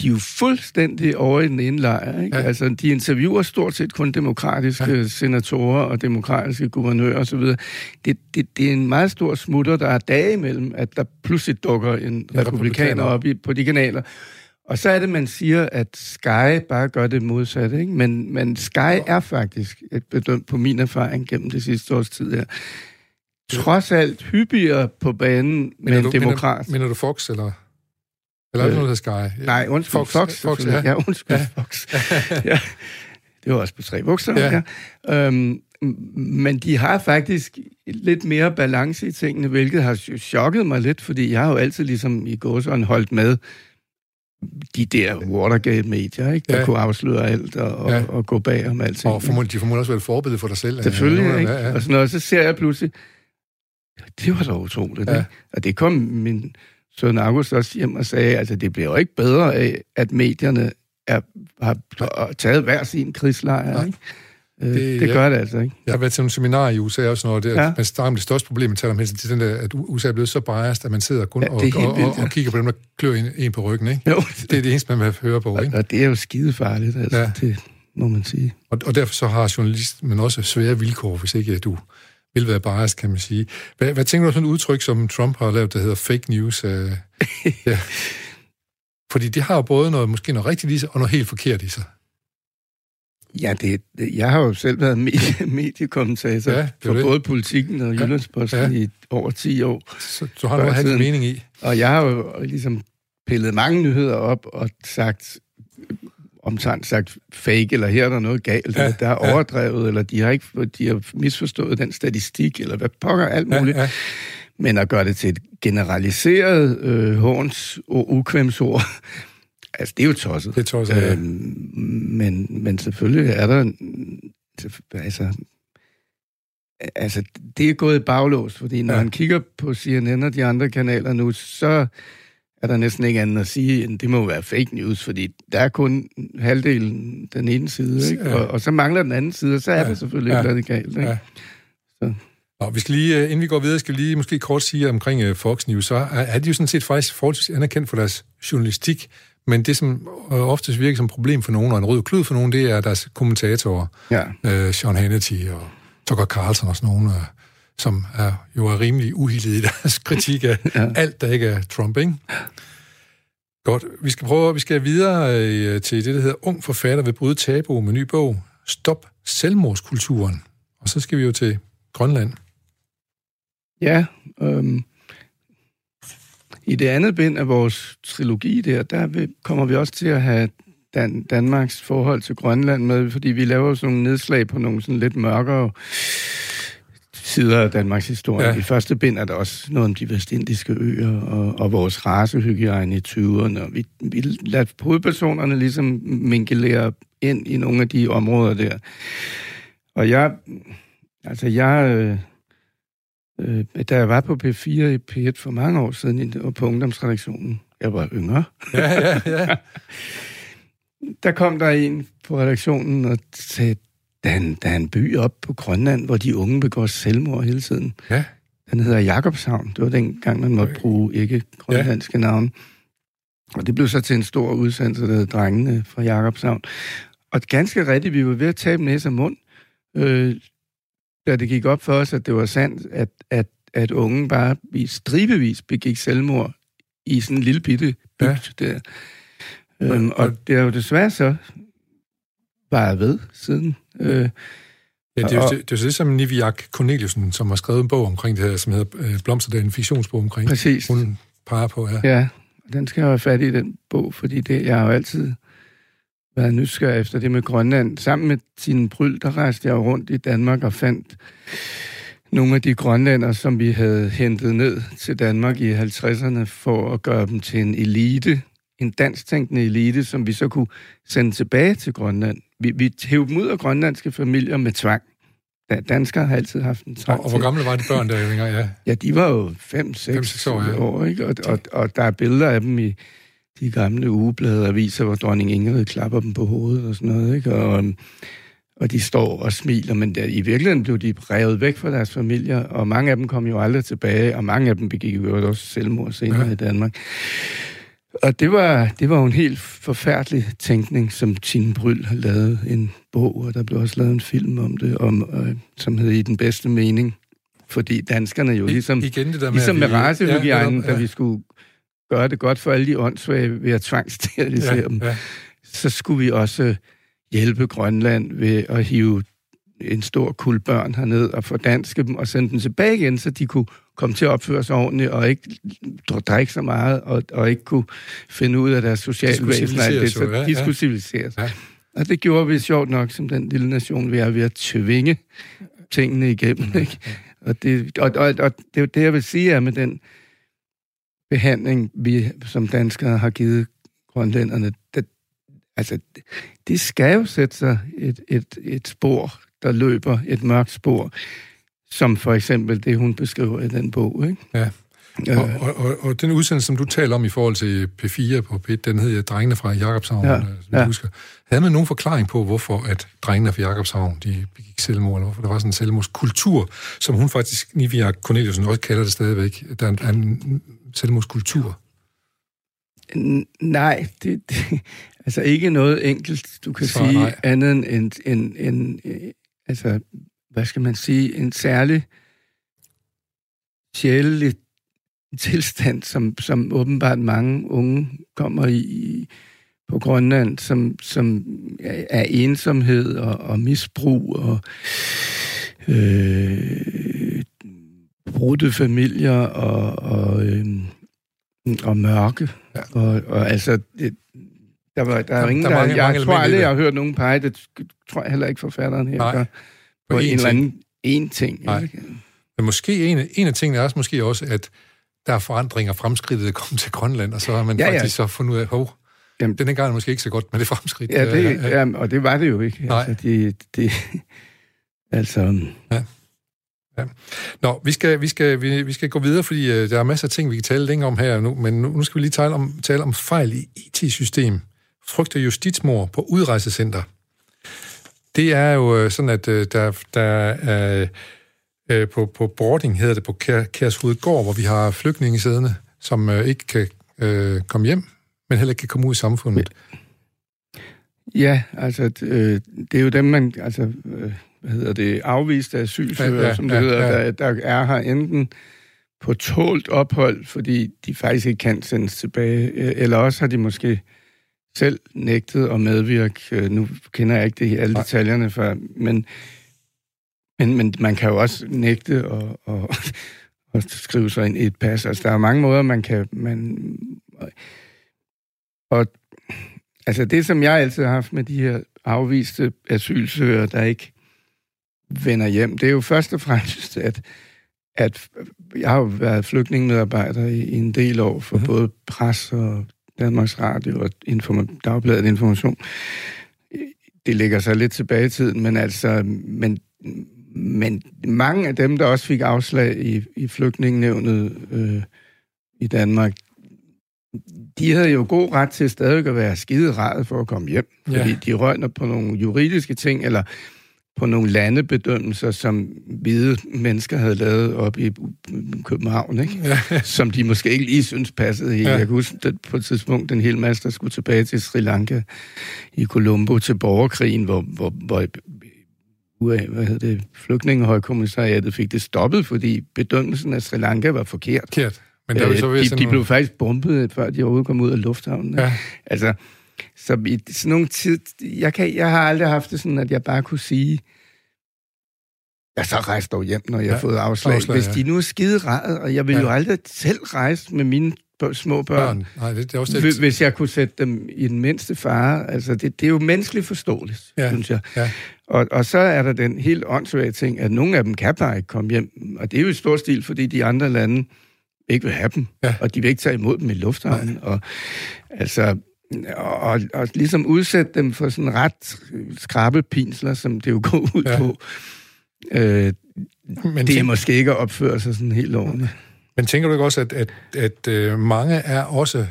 S2: de er jo fuldstændig over i den ene lejr. Ikke?
S1: Ja.
S2: Altså, de interviewer stort set kun demokratiske
S1: Ja.
S2: senatorer og demokratiske guvernører osv. Det, det, det er en meget stor smutter, der er dage imellem, at der pludselig dukker en
S1: Ja,
S2: republikaner
S1: republikaner.
S2: op i, på de kanaler. Og så er det, man siger, at Sky bare gør det modsatte. Ikke? Men, men Sky er faktisk, et bedømt på min erfaring gennem det sidste års tid her, trods alt hyppigere på banen med en demokrat.
S1: Mener, mener du Fox, eller? Eller er det noget, der Sky?
S2: Nej, undskyld, Fox. Fox, Fox ja. ja, undskyld, ja. Fox. ja. Det var også på tre bogstaver, ja. Øhm, men de har faktisk lidt mere balance i tingene, hvilket har chokket mig lidt, fordi jeg har jo altid ligesom i gåsøjne holdt med de der Watergate-medier, ikke? der ja. kunne afsløre alt og, ja. og, og gå bag om alt.
S1: Og formodentlig, de formodentlig også være et forbillede for dig selv.
S2: Selvfølgelig, ja, ikke? Ja, ja. Og sådan noget, så ser jeg pludselig, det var da utroligt. Ja. Ikke? Og det kom min søn August også hjem og sagde, altså det bliver jo ikke bedre af, at medierne er, har, taget hver sin krigslejr. Ikke? Øh, det, det gør ja. det altså ikke.
S1: Jeg har været til nogle seminarer i USA og sådan noget, det, ja. man snakker om det største problem, man taler om helst, det er den der, at USA er blevet så biased, at man sidder kun ja, og, vildt, og, og, og, kigger på dem, der klør en, en på ryggen. Ikke? Jo. Det er det eneste, man vil høre på. Ikke?
S2: Og det er jo skidefarligt, altså, ja. det må man sige.
S1: Og, og derfor så har journalist, men også svære vilkår, hvis ikke du vil være biased, kan man sige. Hvad, hvad tænker du om sådan et udtryk, som Trump har lavet, der hedder fake news? Uh, ja. Fordi det har jo både noget, måske noget rigtigt i sig, og noget helt forkert i sig.
S2: Ja, det, jeg har jo selv været medie, mediekommentator ja, for det. både politikken og Jyllandsposten ja, i over 10 år.
S1: Så du har noget have mening i.
S2: Og jeg har jo ligesom pillet mange nyheder op og sagt, omtrent sagt fake, eller her er der noget galt, ja, eller der er ja. overdrevet, eller de har ikke de har misforstået den statistik, eller hvad pokker, alt muligt. Ja, ja. Men at gøre det til et generaliseret øh, håns og ukvemsord, altså det er jo tosset.
S1: Det er tosset, ja. Øhm,
S2: men, men selvfølgelig er der... Altså, altså, det er gået i baglås, fordi når ja. han kigger på CNN og de andre kanaler nu, så er der næsten ikke andet at sige, end det må være fake news, fordi der er kun halvdelen den ene side, ikke? Ja. Og, og så mangler den anden side, og så er ja. det selvfølgelig ja. ikke galt. Ikke? Ja.
S1: Så. Nå, vi skal lige, øh, inden vi går videre, skal vi lige måske kort sige omkring øh, Fox News, så er, er de jo sådan set faktisk forholdsvis anerkendt for deres journalistik, men det, som øh, oftest virker som problem for nogen, og en rød klud for nogen, det er deres kommentatorer. Ja. Øh, Sean Hannity og Tucker Carlson og sådan nogen, øh, som er, jo er rimelig uhildet i deres kritik af ja. alt, der ikke er Trump, ikke? Godt. Vi skal prøve, vi skal videre øh, til det, der hedder Ung forfatter ved bryde tabu med ny bog. Stop selvmordskulturen. Og så skal vi jo til Grønland.
S2: Ja, øhm, i det andet bind af vores trilogi der, der kommer vi også til at have Dan- Danmarks forhold til Grønland med, fordi vi laver sådan nogle nedslag på nogle sådan lidt mørkere sider af Danmarks historie. Ja. I første bind er der også noget om de vestindiske øer og, og vores racehygiejne i 20'erne. Og vi, vi lader hovedpersonerne ligesom minkelere ind i nogle af de områder der. Og jeg, altså jeg, øh, da jeg var på P4 i P1 for mange år siden, og på ungdomsredaktionen, jeg var yngre, ja, ja, ja. der kom der en på redaktionen og sagde, der er, en, der er en by op på Grønland, hvor de unge begår selvmord hele tiden. Ja. Den hedder Jakobshavn. Det var den gang, man måtte bruge ikke grønlandske ja. navne. Og det blev så til en stor udsendelse, der hed Drengene fra Jakobshavn. Og ganske rigtigt, vi var ved at tabe næse og mund. Øh, da det gik op for os, at det var sandt, at, at, at unge bare i stribevis begik selvmord i sådan en lille bitte bygd ja. der. Øhm, og det er jo desværre så bare ved siden. Øh,
S1: Ja, det er jo det, det, er det som Niviak Corneliusen, som har skrevet en bog omkring det her, som hedder øh, Blomster, en fiktionsbog omkring.
S2: Præcis.
S1: Hun peger på, ja.
S2: Ja, den skal jeg have fat i, den bog, fordi det, jeg har jo altid været nysgerrig efter det med Grønland. Sammen med sin Bryl, der rejste jeg rundt i Danmark og fandt nogle af de grønlænder, som vi havde hentet ned til Danmark i 50'erne for at gøre dem til en elite, en dansktænkende elite, som vi så kunne sende tilbage til Grønland. Vi, vi hævde dem ud af grønlandske familier med tvang. Danskere har altid haft en tvang
S1: Og, og hvor gamle var de børn der jo Ja.
S2: ja, de var jo 5-6 år, ja. år ikke? Og, og, og der er billeder af dem i de gamle ugeblade aviser, hvor dronning Ingrid klapper dem på hovedet og sådan noget, ikke? Og, øhm, og de står og smiler, men der, i virkeligheden blev de revet væk fra deres familier, og mange af dem kom jo aldrig tilbage, og mange af dem begik jo også selvmord senere ja. i Danmark. Og det var, det var jo en helt forfærdelig tænkning, som Tine Bryl har lavet en bog, og der blev også lavet en film om det, om, øh, som hedder I den bedste mening. Fordi danskerne jo ligesom,
S1: Igen det der
S2: med, ligesom med racehygiejnen, ja, ja, ja. da vi skulle gøre det godt for alle de åndssvage ved at tvangssterilisere ja, dem, ja. så skulle vi også hjælpe Grønland ved at hive en stor kul børn herned og fordanske dem og sende dem tilbage igen, så de kunne komme til at opføre sig ordentligt og ikke drikke så meget og, og ikke kunne finde ud af deres sociale væsen. Det, så ja, de skulle civiliseres. Ja. Og det gjorde vi sjovt nok, som den lille nation, vi er ved at tvinge tingene igennem. Ikke? Og, det, og, og, og det det, jeg vil sige, er med den behandling, vi som danskere har givet grønlænderne, det, altså, det skal jo sætte sig et, et, et spor, der løber, et mørkt spor, som for eksempel det, hun beskriver i den bog. Ikke?
S1: Ja. Ja. Og, og, og, og den udsendelse, som du taler om i forhold til P4 på P1, den hedder Drengene fra Jakobshavn, ja. som ja. husker. Havde man nogen forklaring på, hvorfor at drengene fra Jakobshavn, de begik selvmord, eller hvorfor der var sådan en selvmordskultur, som hun faktisk, Nivia Corneliusen også kalder det stadigvæk, der er en selvmordskultur?
S2: Nej, det, det, altså ikke noget enkelt, du kan Så, sige, nej. andet end en, en, en, altså, hvad skal man sige, en særlig sjælelig tilstand, som, som åbenbart mange unge kommer i på Grønland, som, som er ensomhed og, og misbrug og øh, brudte familier og, og, øh, og mørke. Ja. Og, og altså, det, der, var, der er der, ingen, der, der mange, jeg mange tror aldrig, jeg har hørt nogen pege, det tror jeg heller ikke forfatteren her, Nej, på, på en, en eller anden en ting.
S1: Nej. Men måske en, en af tingene er også måske også, at der er forandringer fremskridtet at komme til Grønland, og så har man ja, faktisk ja. så fundet ud af, hov, Jamen, denne gang er måske ikke så godt med det fremskridt.
S2: Ja, det, ja, og det var det jo ikke. Nej. Altså, det, det, altså... Ja.
S1: Ja. Nå, vi skal, vi, skal, vi, vi skal gå videre, fordi uh, der er masser af ting, vi kan tale længere om her nu, men nu, nu skal vi lige tale om, tale om fejl i IT-system. Frygter justitsmor på udrejsecenter. Det er jo uh, sådan, at uh, der, der er... Uh, øh, på, på boarding, hedder det, på Kær, Gård, hvor vi har flygtninge siddende, som øh, ikke kan øh, komme hjem, men heller ikke kan komme ud i samfundet.
S2: Ja, altså, øh, det er jo dem, man, altså, øh, hvad hedder det, afviste asylsøgere, ja, ja, som det ja, hedder, ja. Der, der er her enten på tålt ophold, fordi de faktisk ikke kan sendes tilbage, øh, eller også har de måske selv nægtet at medvirke. Øh, nu kender jeg ikke det, alle detaljerne for, men men, men man kan jo også nægte at, at, at skrive sig ind i et pas. Altså, der er mange måder, man kan... Man, og altså, det, som jeg altid har haft med de her afviste asylsøgere, der ikke vender hjem, det er jo først og fremmest, at, at jeg har jo været flygtningemedarbejder i, i en del år for mm-hmm. både pres og Danmarks Radio og Inform- Dagbladet Information. Det ligger så lidt tilbage i tiden, men altså, men men mange af dem, der også fik afslag i, i flygtningenevnet øh, i Danmark, de havde jo god ret til stadig at være skide for at komme hjem. Fordi ja. de røgner på nogle juridiske ting, eller på nogle landebedømmelser, som hvide mennesker havde lavet op i København, ikke? Ja. som de måske ikke lige synes passede helt. Ja. Jeg kan huske at på et tidspunkt, den hele masse, der skulle tilbage til Sri Lanka i Colombo til borgerkrigen, hvor, hvor, hvor UA, hvad hedder det, flygtningehøjkommissariatet fik det stoppet, fordi bedømmelsen af Sri Lanka var forkert. Forkert. Men der var så de, de blev faktisk bombet, før de overhovedet kom ud af lufthavnen. Ja. Altså, så i sådan nogle tid... Jeg, kan, jeg har aldrig haft det sådan, at jeg bare kunne sige, jeg så rejste dog hjem, når jeg ja, har fået afslag. afslag Hvis ja. de nu er skide ræd, og jeg vil ja. jo aldrig selv rejse med mine små børn, børn. Nej, det, det er også det. hvis jeg kunne sætte dem i den mindste fare. Altså, det, det er jo menneskeligt forståeligt, ja. synes jeg. Ja. Og, og så er der den helt åndssvage ting, at nogle af dem kan bare ikke komme hjem. Og det er jo i stor stil, fordi de andre lande ikke vil have dem, ja. og de vil ikke tage imod dem i lufthavnen. Og, altså, og, og ligesom udsætte dem for sådan ret skrabe pinsler, som det jo går ud ja. på. Øh, Men det er måske ikke at opføre sig sådan helt ordentligt.
S1: Men tænker du ikke også, at, at, at, at øh, mange er også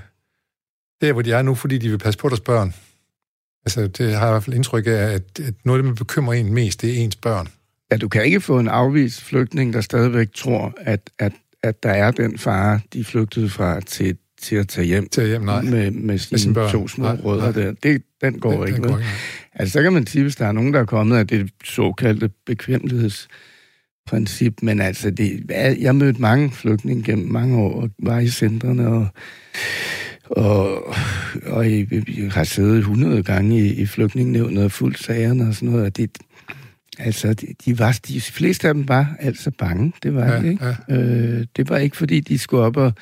S1: der, hvor de er nu, fordi de vil passe på deres børn? Altså, det har jeg i hvert fald indtryk af, at, at noget af det, man bekymrer en mest, det er ens børn.
S2: Ja, du kan ikke få en afvist flygtning, der stadigvæk tror, at, at, at der er den fare, de flygtede fra, til, til at tage hjem,
S1: til hjem nej.
S2: Med, med sine, med sine børn. to små nej, rødder nej. der. Det, den går den, ikke. Den går ikke altså, så kan man sige, hvis der er nogen, der er kommet af det såkaldte bekvemmelighedsdirektiv, princip, men altså, det, jeg mødte mange flygtninge gennem mange år, og var i centrene, og, og, og jeg, jeg har siddet 100 gange i, i flygtningenævnet og fuldt sagerne og sådan noget, og det, altså, de, de, var, de fleste af dem var altså bange, det var ja, det, ikke? Ja. Øh, det var ikke, fordi de skulle op og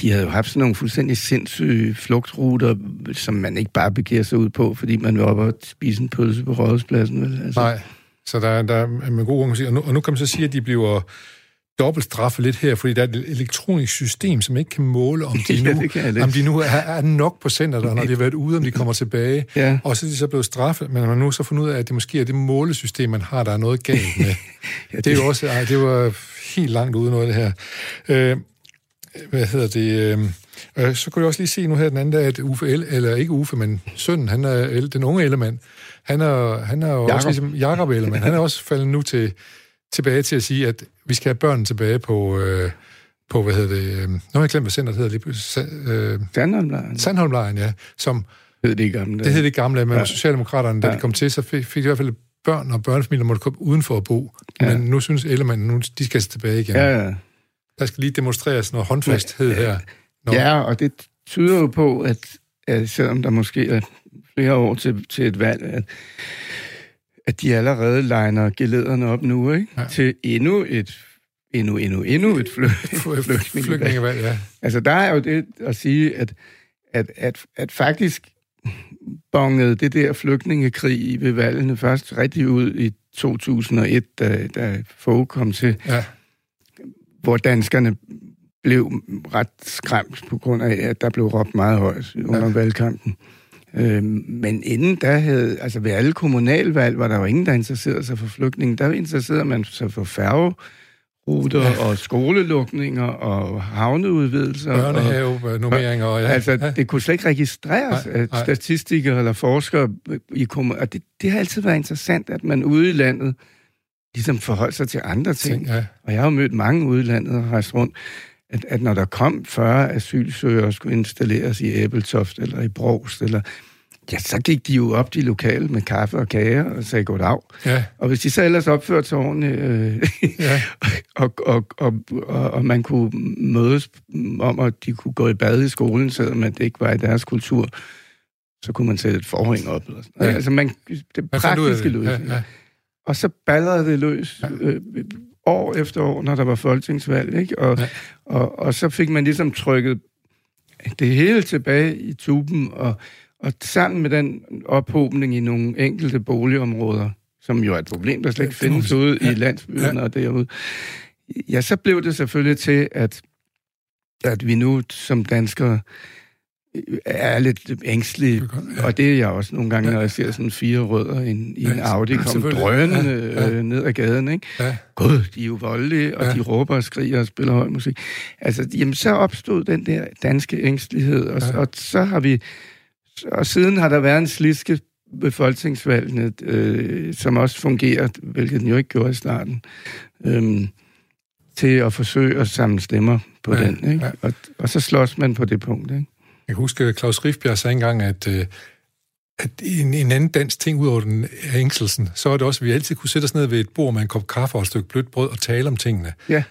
S2: de havde jo haft sådan nogle fuldstændig sindssyge flugtruter, som man ikke bare begiver sig ud på, fordi man vil op og spise en pølse på rådhuspladsen. Vel? Altså.
S1: Nej, så der, der er med god grund og nu, og nu kan man så sige, at de bliver dobbelt straffe lidt her, fordi der er et elektronisk system, som ikke kan måle, om de nu, ja, om de nu er, er nok på centret, når de har været ude, om de kommer tilbage. Ja. Og så er de så blevet straffet, men man har nu så fundet ud af, at det måske er det målesystem, man har, der er noget galt med. ja, det, det er jo også, ej, det var helt langt ude noget af det her. Øh, hvad hedder det... Øh, så kunne jeg også lige se nu her den anden dag, at Uffe, El, eller ikke Uffe, men sønnen, han er den unge Ellemann, han er, han er jo også ligesom Jacob Ellemann, han er også faldet nu til, tilbage til at sige, at vi skal have børnene tilbage på, øh, på hvad hedder det, øh, nu har jeg glemt, hvad centret hedder lige
S2: øh, Sandholmlejren.
S1: Sandholmlejren, ja, som...
S2: Hed det gamle.
S1: Det hed det gamle, men ja. Socialdemokraterne, da ja. de kom til, så fik, fik de i hvert fald børn og børnefamilier måtte komme uden for at bo. Ja. Men nu synes Ellemann, nu de skal tilbage igen.
S2: Ja, ja.
S1: Der skal lige demonstreres noget håndfasthed ja, her.
S2: Når... Ja, og det tyder jo på, at, at selvom der måske er flere år til, til et valg, at, at de allerede legner gelederne op nu, ikke? Ja. Til endnu et endnu, endnu, endnu et fly, flygtningevalg. ja. Altså, der er jo det at sige, at, at, at, at faktisk bongede det der flygtningekrig ved valgene først rigtig ud i 2001, da, da Fogh kom til. Ja hvor danskerne blev ret skræmt på grund af, at der blev råbt meget højt under ja. valgkampen. Øhm, men inden da havde, altså ved alle kommunalvalg, var der jo ingen, der interesserede sig for flygtningen. Der interesserede man sig for færgeruter ja. og skolelukninger og havneudvidelser.
S1: Børnehave-nummeringer. Og,
S2: ja. Altså, det kunne slet ikke registreres nej, nej. statistikere eller forskere i kommunen. Og det, det har altid været interessant, at man ude i landet ligesom forholde sig til andre ting. ting ja. Og jeg har jo mødt mange udlandet og rejst rundt, at, at når der kom 40 asylsøgere skulle installeres i Æbeltoft eller i Brost, eller, ja, så gik de jo op de lokale med kaffe og kage og sagde goddag. Ja. Og hvis de så ellers opførte sig ordentligt, øh, ja. og, og, og, og, og man kunne mødes om, at de kunne gå i bad i skolen, selvom det ikke var i deres kultur, så kunne man sætte et forhæng op. Eller sådan. Ja. Altså, man, det praktiske løsning. Ja, ja. Og så ballede det løs øh, år efter år, når der var folketingsvalg, ikke? Og, ja. og, og så fik man ligesom trykket det hele tilbage i tuben, og, og sammen med den ophobning i nogle enkelte boligområder, som jo er et problem, der slet ikke findes ude ja. i landsbyerne ja. og derude, ja, så blev det selvfølgelig til, at, at vi nu som danskere er lidt ængstelig, ja. og det er jeg også nogle gange, ja. når jeg ser sådan fire rødder i en, i en Audi komme drønende. Ja. Øh, ned ad gaden. Ikke? Ja. Gud, de er jo voldelige, og ja. de råber og skriger og spiller høj musik. Altså, jamen, så opstod den der danske ængstelighed, og, ja. og så har vi... Og siden har der været en sliske ved folketingsvalgene, øh, som også fungerer, hvilket den jo ikke gjorde i starten, øh, til at forsøge at samle stemmer på ja. den. Ikke? Ja. Og, og så slås man på det punkt. Ikke?
S1: Jeg kan huske, at Claus Riffbjerg sagde engang, at, øh, at en, en anden dansk ting ud over den ængselsen, så var det også, at vi altid kunne sætte os ned ved et bord med en kop kaffe og et stykke blødt brød og tale om tingene.
S2: Ja.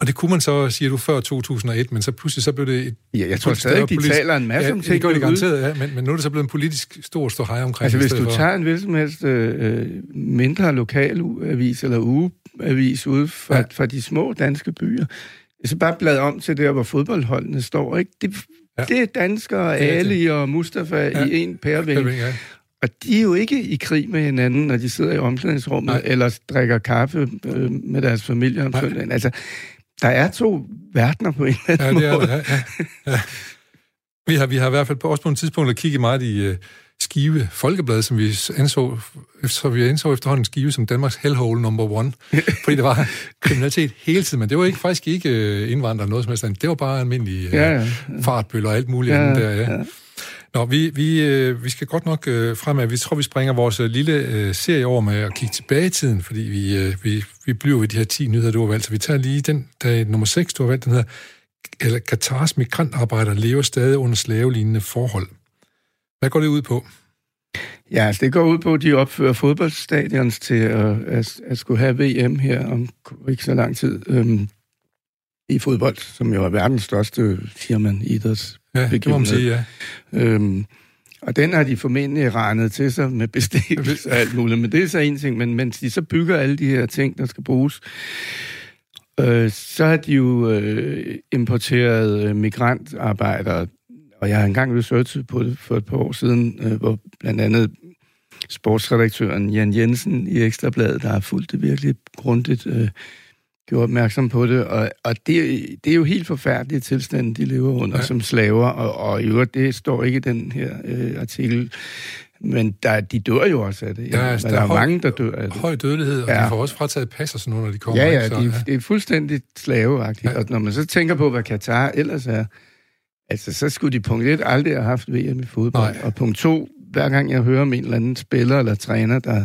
S1: Og det kunne man så, siger du, før 2001, men så pludselig så blev det et...
S2: Ja, jeg tror stadig, de politisk, taler en masse ja, om ting.
S1: det gør de garanteret, ja, men, men nu er det så blevet en politisk stor ståhej omkring
S2: Altså hvis du for... tager en hvilken som helst øh, mindre lokalavis eller ugeavis ud fra, ja. fra de små danske byer, så bare blad om til der, hvor fodboldholdene står, ikke? Det, Ja. Det er danskere, Ali og Mustafa ja. i en pæreving. Ja. Og de er jo ikke i krig med hinanden, når de sidder i omklædningsrummet, Nej. eller drikker kaffe øh, med deres familie om søndagen. Altså, der er to verdener på en eller anden ja, det er, måde. Ja, ja, ja.
S1: Vi har, vi har i hvert fald på, også på et tidspunkt kigget meget i, uh, Skive Folkeblad, som vi anså, så vi anså efterhånden Skive som Danmarks hellhole number one, fordi der var kriminalitet hele tiden, men det var ikke faktisk ikke øh, indvandrere noget som helst, det var bare almindelige ja, ja, ja. fartbøller og alt muligt ja, andet der, ja. ja. Nå, vi, vi, øh, vi skal godt nok øh, fremad. Vi tror, vi springer vores øh, lille øh, serie over med at kigge tilbage i tiden, fordi vi, øh, vi, vi bliver ved de her 10 nyheder, du har valgt. Så vi tager lige den, der er nummer 6, du har valgt, den her, eller Katars migrantarbejdere lever stadig under slavelignende forhold. Hvad går det ud på?
S2: Ja, altså det går ud på, at de opfører fodboldstadions til at, at, at skulle have VM her om ikke så lang tid øhm, i fodbold, som jo er verdens største firma, idræts.
S1: Ja, det må man sige, ja.
S2: Øhm, og den har de formentlig regnet til sig med bestikkelse og alt muligt, men det er så en ting, men mens de så bygger alle de her ting, der skal bruges, øh, så har de jo øh, importeret øh, migrantarbejdere, og jeg har engang researchet på det for et par år siden, øh, hvor blandt andet sportsredaktøren Jan Jensen i Ekstrabladet, der har fulgt det virkelig grundigt, øh, gjorde opmærksom på det, og, og det, det er jo helt forfærdelige tilstande, de lever under ja. som slaver, og, og i øvrigt, det står ikke i den her øh, artikel, men der, de dør jo også af det. Ja, ja, altså, der, der er høj, mange, der dør af det.
S1: Høj dødelighed, og ja. de får også frataget pas og sådan noget, når de kommer.
S2: Ja, ja, ikke? Så, de, ja. det er fuldstændig slaveagtigt. Ja. Og når man så tænker på, hvad Katar ellers er, altså så skulle de punkt 1 aldrig have haft VM i fodbold. Nej. Og punkt 2, hver gang jeg hører om en eller anden spiller eller træner, der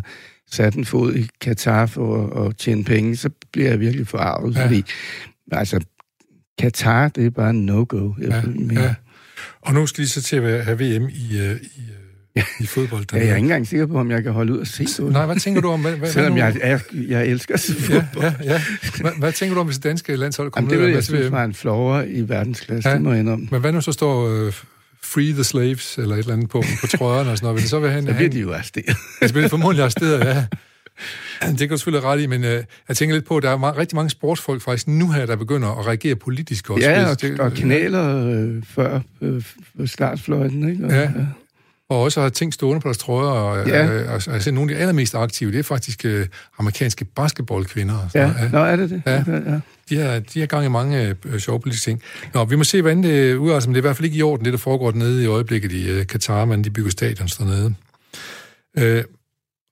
S2: sat en fod i Katar for at tjene penge, så bliver jeg virkelig forarvet, ja. fordi altså, Katar, det er bare en no-go. Ja, ja.
S1: Og nu skal de så til at have VM i, uh, i, uh, i fodbold.
S2: ja, jeg er ikke engang sikker på, om jeg kan holde ud og se det.
S1: Nej, hvad tænker du om... Hvad, hvad,
S2: Selvom jeg, jeg, jeg elsker fodbold.
S1: Ja, ja, ja. Hvad, hvad tænker du om, hvis det danske landshold kommer
S2: Jamen, det vil jeg synes var en flore i verdensklasse, ja. det må jeg indrømme.
S1: Men hvad nu så står... Uh, Free the Slaves, eller et eller andet på, på trøjerne og sådan noget. Vil det så være han,
S2: så bliver de jo arresteret.
S1: så bliver de formodentlig arresteret, ja. Det kan du selvfølgelig ret i, men øh, jeg tænker lidt på, at der er meget, rigtig mange sportsfolk faktisk nu her, der begynder at reagere politisk også.
S2: Ja, og, det, og kanaler øh, før øh, startfløjten, ikke? Og,
S1: ja. Og også har ting stående på deres trøjer, og, ja. øh, og, og, og nogle af de allermest aktive, det er faktisk øh, amerikanske basketballkvinder.
S2: Så, ja, ja. Nå, er det det?
S1: Ja. Ja. De har, de har gang i mange øh, sjove politiske ting. Nå, vi må se, hvordan det udrettet, men det er i hvert fald ikke i orden, det der foregår dernede i øjeblikket i øh, Katar, men de bygger stadion dernede. Øh,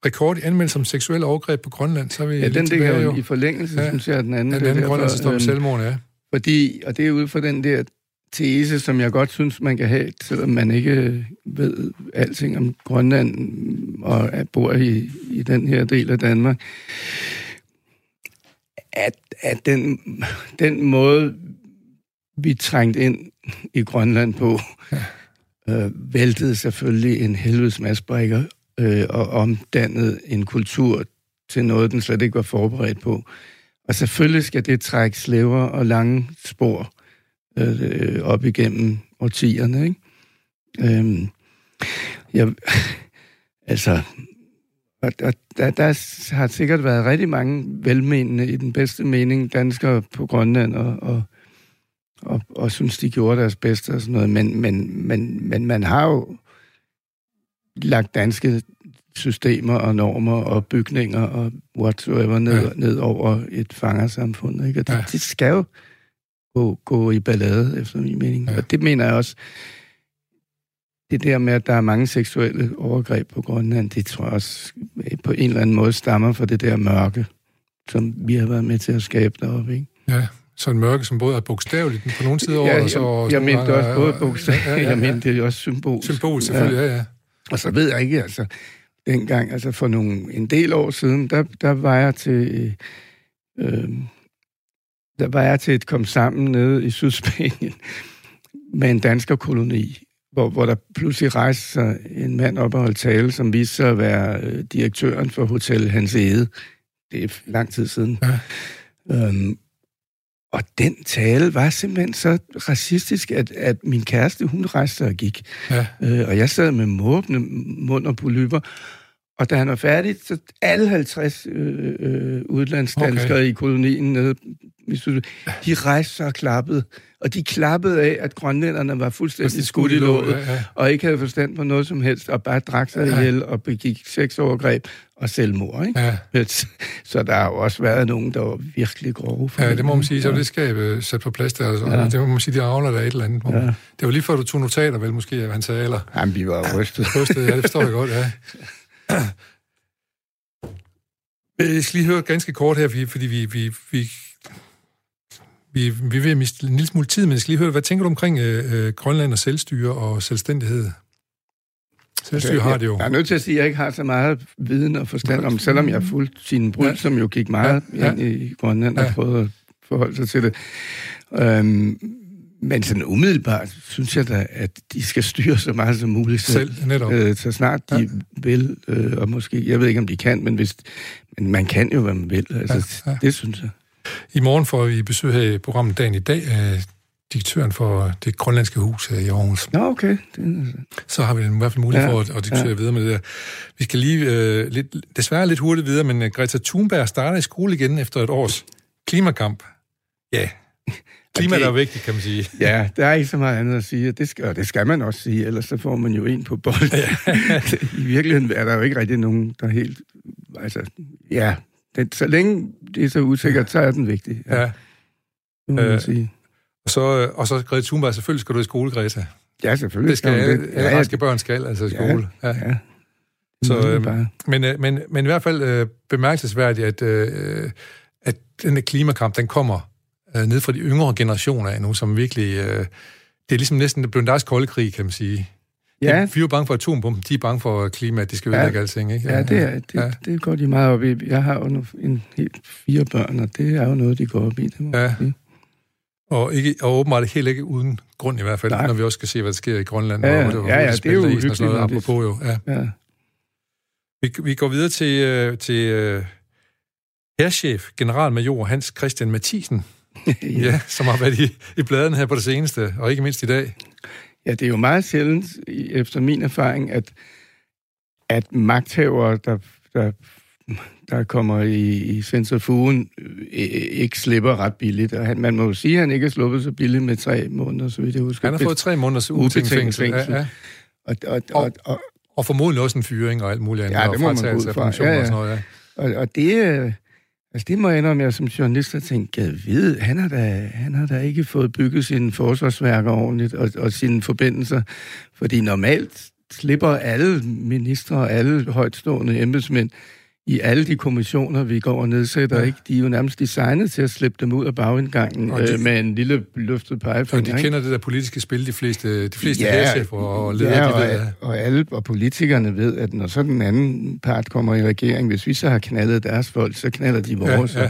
S1: rekord i anmeldelse om seksuelle overgreb på Grønland, så er vi
S2: Ja, den ligger jo i forlængelse, ja, synes jeg, den anden.
S1: Den anden Grønland, så står øhm, selvmord, ja.
S2: Fordi, og det er ud fra den der tese, som jeg godt synes, man kan have, selvom man ikke ved alting om Grønland og bor i, i den her del af Danmark, at, at den, den måde, vi trængte ind i Grønland på, ja. øh, væltede selvfølgelig en helvedes masse brækker øh, og omdannet en kultur til noget, den slet ikke var forberedt på. Og selvfølgelig skal det trække slæver og lange spor øh, op igennem årtierne. Ikke? Øhm, jeg, altså, og der, der, der har sikkert været rigtig mange velmenende, i den bedste mening, danskere på Grønland, og, og, og, og synes, de gjorde deres bedste og sådan noget. Men, men, men, men man har jo lagt danske systemer og normer og bygninger og whatsoever ned, ja. ned over et fangersamfund. Ikke? Og det, ja. det skal jo gå, gå i ballade, efter min mening. Ja. Og det mener jeg også, det der med, at der er mange seksuelle overgreb på Grønland, det tror jeg også på en eller anden måde stammer fra det der mørke, som vi har været med til at skabe deroppe. Ikke?
S1: Ja, så en mørke, som både er bogstaveligt på nogle sider
S2: ja,
S1: over, og så...
S2: Jeg, jeg mente også både bogstaveligt, ja, ja, ja, ja. jeg mente det er også symbol.
S1: Symbol, selvfølgelig, ja, ja.
S2: Og så ved jeg ikke, altså, dengang, altså for nogle, en del år siden, der, der var jeg til... Øh, der var jeg til et kom sammen nede i Sydspanien med en dansker koloni, hvor, hvor der pludselig rejste sig en mand op og holdt tale, som viste sig at være øh, direktøren for Hotel Hans Ede. Det er lang tid siden. Ja. Øhm, og den tale var simpelthen så racistisk, at, at min kæreste, hun rejste og gik. Ja. Øh, og jeg sad med måbne mund og polyper. Og da han var færdig, så alle 50 øh, øh, udlandsdanskere okay. i kolonien nede de rejste sig og klappede. Og de klappede af, at grønlænderne var fuldstændig skudt i låget, ja, ja. og ikke havde forstand på noget som helst, og bare drak sig ja. ihjel og begik sexovergreb og selvmord. Ikke? Ja. Så der har jo også været nogen, der var virkelig grove.
S1: For ja, det må man sige. Så det skal øh, sætte på plads der. Altså. Ja. Det må man sige, de avler der et eller andet. Ja. Det var lige før, du tog notater, vel måske, han sagde, eller...
S2: Jamen, vi var rystet.
S1: rystet, ja, det forstår jeg godt, ja. Jeg skal lige høre ganske kort her, fordi vi, vi, vi vi, vi vil miste en lille smule tid, men jeg skal lige høre, hvad tænker du omkring øh, øh Grønland og selvstyre og selvstændighed? Selvstyre okay, har det jo.
S2: Jeg er nødt til at sige, at jeg ikke har så meget viden og forstand om, selvom jeg har fulgt sin brud, ja. som jo gik meget ja, ja. ind i Grønland ja. og prøvede at forholde sig til det. Øhm, Men sådan umiddelbart synes jeg da, at de skal styre så meget som muligt selv.
S1: Selv, netop.
S2: Øh, så snart de
S1: Ja.
S2: vil, øh, og måske, jeg ved ikke, om de kan, men, hvis, men man kan jo, hvad man vil. Altså,
S1: Ja,
S2: ja. Det synes jeg.
S1: I morgen får vi besøg her i programmet Dagen i dag af direktøren for det grønlandske hus her i Aarhus.
S2: Nå, okay. Det,
S1: Så har vi i hvert fald mulighed
S2: Ja,
S1: for at, at diskutere
S2: ja.
S1: videre med det der. Vi skal lige øh, lidt, desværre lidt hurtigt videre, men øh, Greta Thunberg starter i skole igen efter et års klimakamp. Ja, klima
S2: det-
S1: er vigtigt, kan man sige.
S2: ja, der er ikke så meget andet at sige, og det skal, og det skal man også sige, ellers så får man jo en på bold. I virkeligheden er der jo ikke rigtig nogen, der er helt... Altså, ja, det, så længe det er så usikkert, så er den vigtig.
S1: Ja.
S2: det må man
S1: Øh,
S2: sige.
S1: Og så, øh, og så Greta Thunberg, selvfølgelig skal du i skole, Greta.
S2: Ja, selvfølgelig.
S1: Det skal
S2: man
S1: alle, alle
S2: Ja,
S1: raske børn skal, altså i
S2: Ja,
S1: skole. Ja.
S2: Ja.
S1: Så,
S2: Så,
S1: øhm,
S2: bare.
S1: Men, øh, men, men i hvert fald øh, bemærkelsesværdigt, at, øh, at den der klimakamp, den kommer øh, ned fra de yngre generationer af nu, som virkelig... Øh, det er ligesom næsten blevet deres kolde krig, kan man sige.
S2: Ja,
S1: Vi er jo bange for atombomben, de er bange for klimaet, de skal ødelægge ja. alting, ikke?
S2: ja, det, er, det,
S1: Ja.
S2: ja. det går de meget op i. Jeg har jo nu en helt fire børn, og det er jo noget, de går op i. Det må
S1: Ja.
S2: sige.
S1: Og, ikke, og åbenbart helt ikke uden grund i hvert fald,
S2: Nej.
S1: når vi også skal se, hvad der sker i Grønland.
S2: Ja, ja.
S1: og, hvor
S2: Ja, ja, det er jo
S1: og sådan noget,
S2: uhyggeligt, når det-
S1: apropos jo. Ja.
S2: Ja.
S1: Vi, vi går videre til, øh, til øh, herrchef, generalmajor Hans Christian Mathisen, ja. ja, som har været i, i bladene her på det seneste, og ikke mindst i dag.
S2: Ja, det er jo meget sjældent, efter min erfaring, at, at magthavere, der, der, der kommer i, i centrifugen, øh, ikke slipper ret billigt. Og han, man må jo sige, at han ikke er sluppet så billigt med tre måneder, så vidt jeg husker.
S1: Han har fået tre måneders ubetinget fængsel. Ja, ja.
S2: Og, og, og, og,
S1: Og formodentlig også en fyring og alt muligt andet.
S2: Ja,
S1: og
S2: det må man gå ud fra. Ja, ja.
S1: og sådan noget, ja.
S2: og, og det, øh, altså det må jeg indrømme, jeg som journalist har tænkt, jeg vide, han har, da, han har da ikke fået bygget sine forsvarsværker ordentligt og, og sine forbindelser. Fordi normalt slipper alle ministre og alle højtstående embedsmænd i alle de kommissioner, vi går og nedsætter,
S1: Ja.
S2: ikke? de er jo nærmest designet til at slippe dem ud af bagindgangen
S1: Og de-
S2: øh, med en lille løftet
S1: Og
S2: pegefinger.
S1: de
S2: ikke?
S1: kender det der politiske spil, de fleste, de fleste
S2: Ja,
S1: herrechefer og ledere,
S2: ja,
S1: de ved.
S2: og, og alle og politikerne ved, at når så den anden part kommer i regering, hvis vi så har knaldet deres folk, så knaller de vores.
S1: Ja, ja.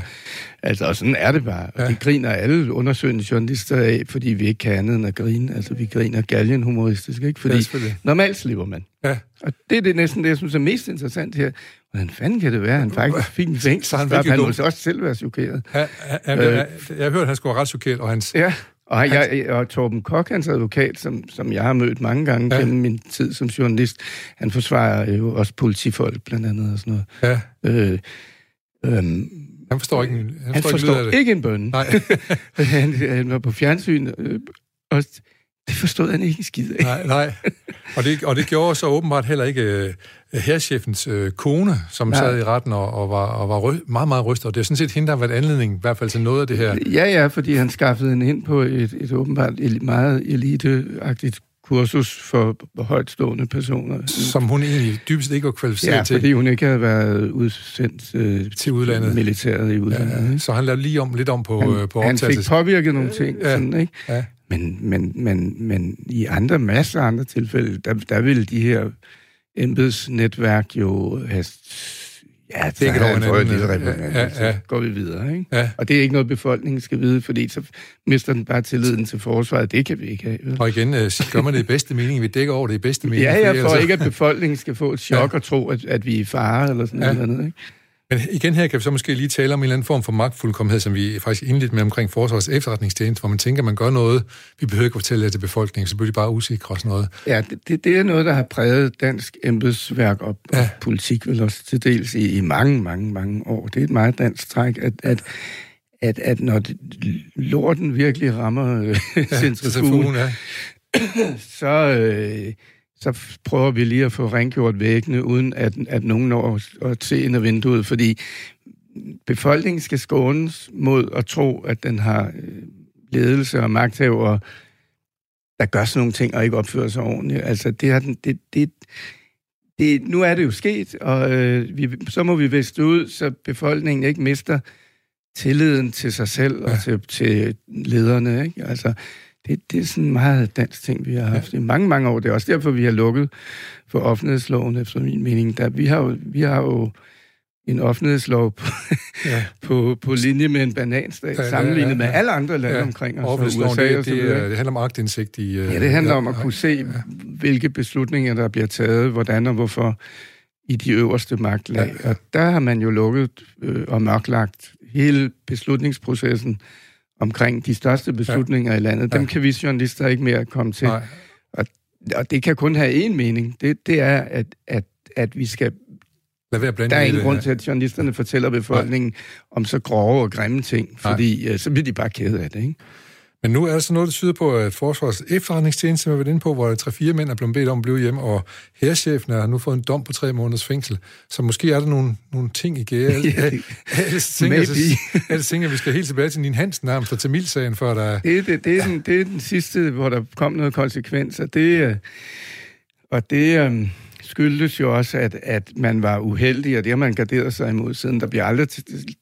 S2: Altså, og sådan er det bare.
S1: Ja.
S2: det griner alle undersøgende journalister af, fordi vi ikke kan andet end at grine. Altså, vi griner galgen humoristisk, ikke? Fordi
S1: Ja,
S2: normalt slipper man.
S1: Ja.
S2: Og det er det næsten det, jeg synes er mest interessant her. Hvordan fanden kan det være, han faktisk fik en
S1: Så er han virkelig
S2: Han
S1: dum.
S2: må også selv være chokeret.
S1: Ja, ja, ja,
S2: Øh.
S1: jeg, jeg har hørt, at han skulle være ret chokeret, og hans...
S2: Ja, og, jeg, og Torben Kok, hans advokat, som, som jeg har mødt mange gange
S1: ja.
S2: gennem min tid som journalist, han forsvarer jo også politifolk blandt andet og sådan noget.
S1: Ja,
S2: Øh, øhm,
S1: han forstår ikke, han
S2: han
S1: forstår,
S2: forstår
S1: ikke,
S2: ikke en bønne.
S1: Nej,
S2: han, han var på fjernsyn, øh, og det forstod han ikke en skid af.
S1: nej, nej. Og det, og det gjorde så åbenbart heller ikke øh, herrchefens øh, kone, som
S2: Nej.
S1: sad i retten og, og var, og var rø, meget, meget rystet. Og det er sådan set hende, der har været anledning, i hvert fald til noget af det her.
S2: Ja, ja, fordi han skaffede hende ind på et, et åbenbart el- meget eliteagtigt kursus for højtstående personer.
S1: som hun egentlig dybest ikke var kvalificeret
S2: Ja,
S1: til,
S2: fordi hun ikke havde været udsendt øh,
S1: til udlandet.
S2: militæret i udlandet.
S1: Ja, så han lavede lige om lidt om på,
S2: han,
S1: øh, på
S2: han fik
S1: optagelses...
S2: påvirket nogle ting,
S1: Ja.
S2: ja. sådan, ikke?
S1: Ja.
S2: Men, men, men, men i andre, masser af andre tilfælde, der, der ville de her embedsnetværk jo have... Ja, så
S1: Dækket
S2: har
S1: over
S2: han fået lille
S1: ja, ja,
S2: så
S1: ja.
S2: går vi videre, ikke?
S1: Ja.
S2: Og det er ikke noget, befolkningen skal vide, fordi så mister den bare tilliden til forsvaret. Det kan vi ikke have. vel?
S1: Og igen, øh, så gør man det i bedste mening. Vi dækker over det i bedste mening.
S2: Ja,
S1: fordi
S2: ja, for
S1: ellers-
S2: ikke at befolkningen skal få et chok og tro, at, at vi er i fare eller sådan
S1: Ja.
S2: ja. noget ikke?
S1: Men igen her kan vi så måske lige tale om en eller anden form for magtfuldkommenhed, som vi faktisk indledt med omkring Forsvars efterretningstjeneste, hvor man tænker, at man gør noget, vi behøver ikke fortælle det til befolkningen, så bliver de bare usikre og sådan noget.
S2: Ja, det, det, er noget, der har præget dansk embedsværk og, ja.
S1: Ja.
S2: politik vel også til dels i, i mange, mange, mange år. Det er et meget dansk træk, at, at, at, at når det, lorten virkelig rammer øh, centrifugen,
S1: Centrifugen, ja.
S2: så, øh, så prøver vi lige at få rengjort væggene, uden at, at nogen når at, se ind ad vinduet, fordi befolkningen skal skånes mod at tro, at den har øh, ledelse og magthavere, der gør sådan nogle ting og ikke opfører sig ordentligt. Altså, det har den, det, det, det, nu er det jo sket, og øh, vi, så må vi viste ud, så befolkningen ikke mister tilliden til sig selv og
S1: Ja.
S2: til, til lederne. Ikke? Altså, det, det er sådan en meget dansk ting, vi har haft i mange, mange år. Det er også derfor, vi har lukket for offentlighedsloven, efter min mening. Der, vi, har jo, vi har jo en offentlighedslov på, ja. på, på linje med en bananstat, ja, sammenlignet ja, ja, ja. med alle andre lande ja. omkring os,
S1: og USA det, og så. Det, det handler om agtindsigt i...
S2: Ja, det handler ja, om at kunne se, ja. hvilke beslutninger, der bliver taget, hvordan og hvorfor i de øverste magtlag. Ja. Og der har man jo lukket øh, og mørklagt hele beslutningsprocessen omkring de største beslutninger ja. i landet. Dem ja. kan vi journalister ikke mere komme til. Nej. Og, og det kan kun have én mening. Det, det er, at, at, at vi skal
S1: Lad være
S2: der er ingen grund til, at journalisterne fortæller befolkningen Nej. om så grove og grimme ting, fordi Nej. Øh, så bliver de bare kede af det, ikke?
S1: Men nu er der så noget, der tyder på, at Forsvars efterretningstjeneste har været inde på, hvor tre fire mænd er blevet bedt om at blive hjemme, og herrechefen har nu fået en dom på tre måneders fængsel. Så måske er der nogle, nogle ting i gære. Ellers tænker, jeg, vi skal helt tilbage til Nien Hansen nærmest, og til Milsagen, før der er...
S2: Det, det, det, er den, det er den sidste, hvor der kom noget konsekvenser. Det, øh, og det, øhm, skyldtes jo også, at, at man var uheldig, og det har man garderet sig imod siden. Der bliver aldrig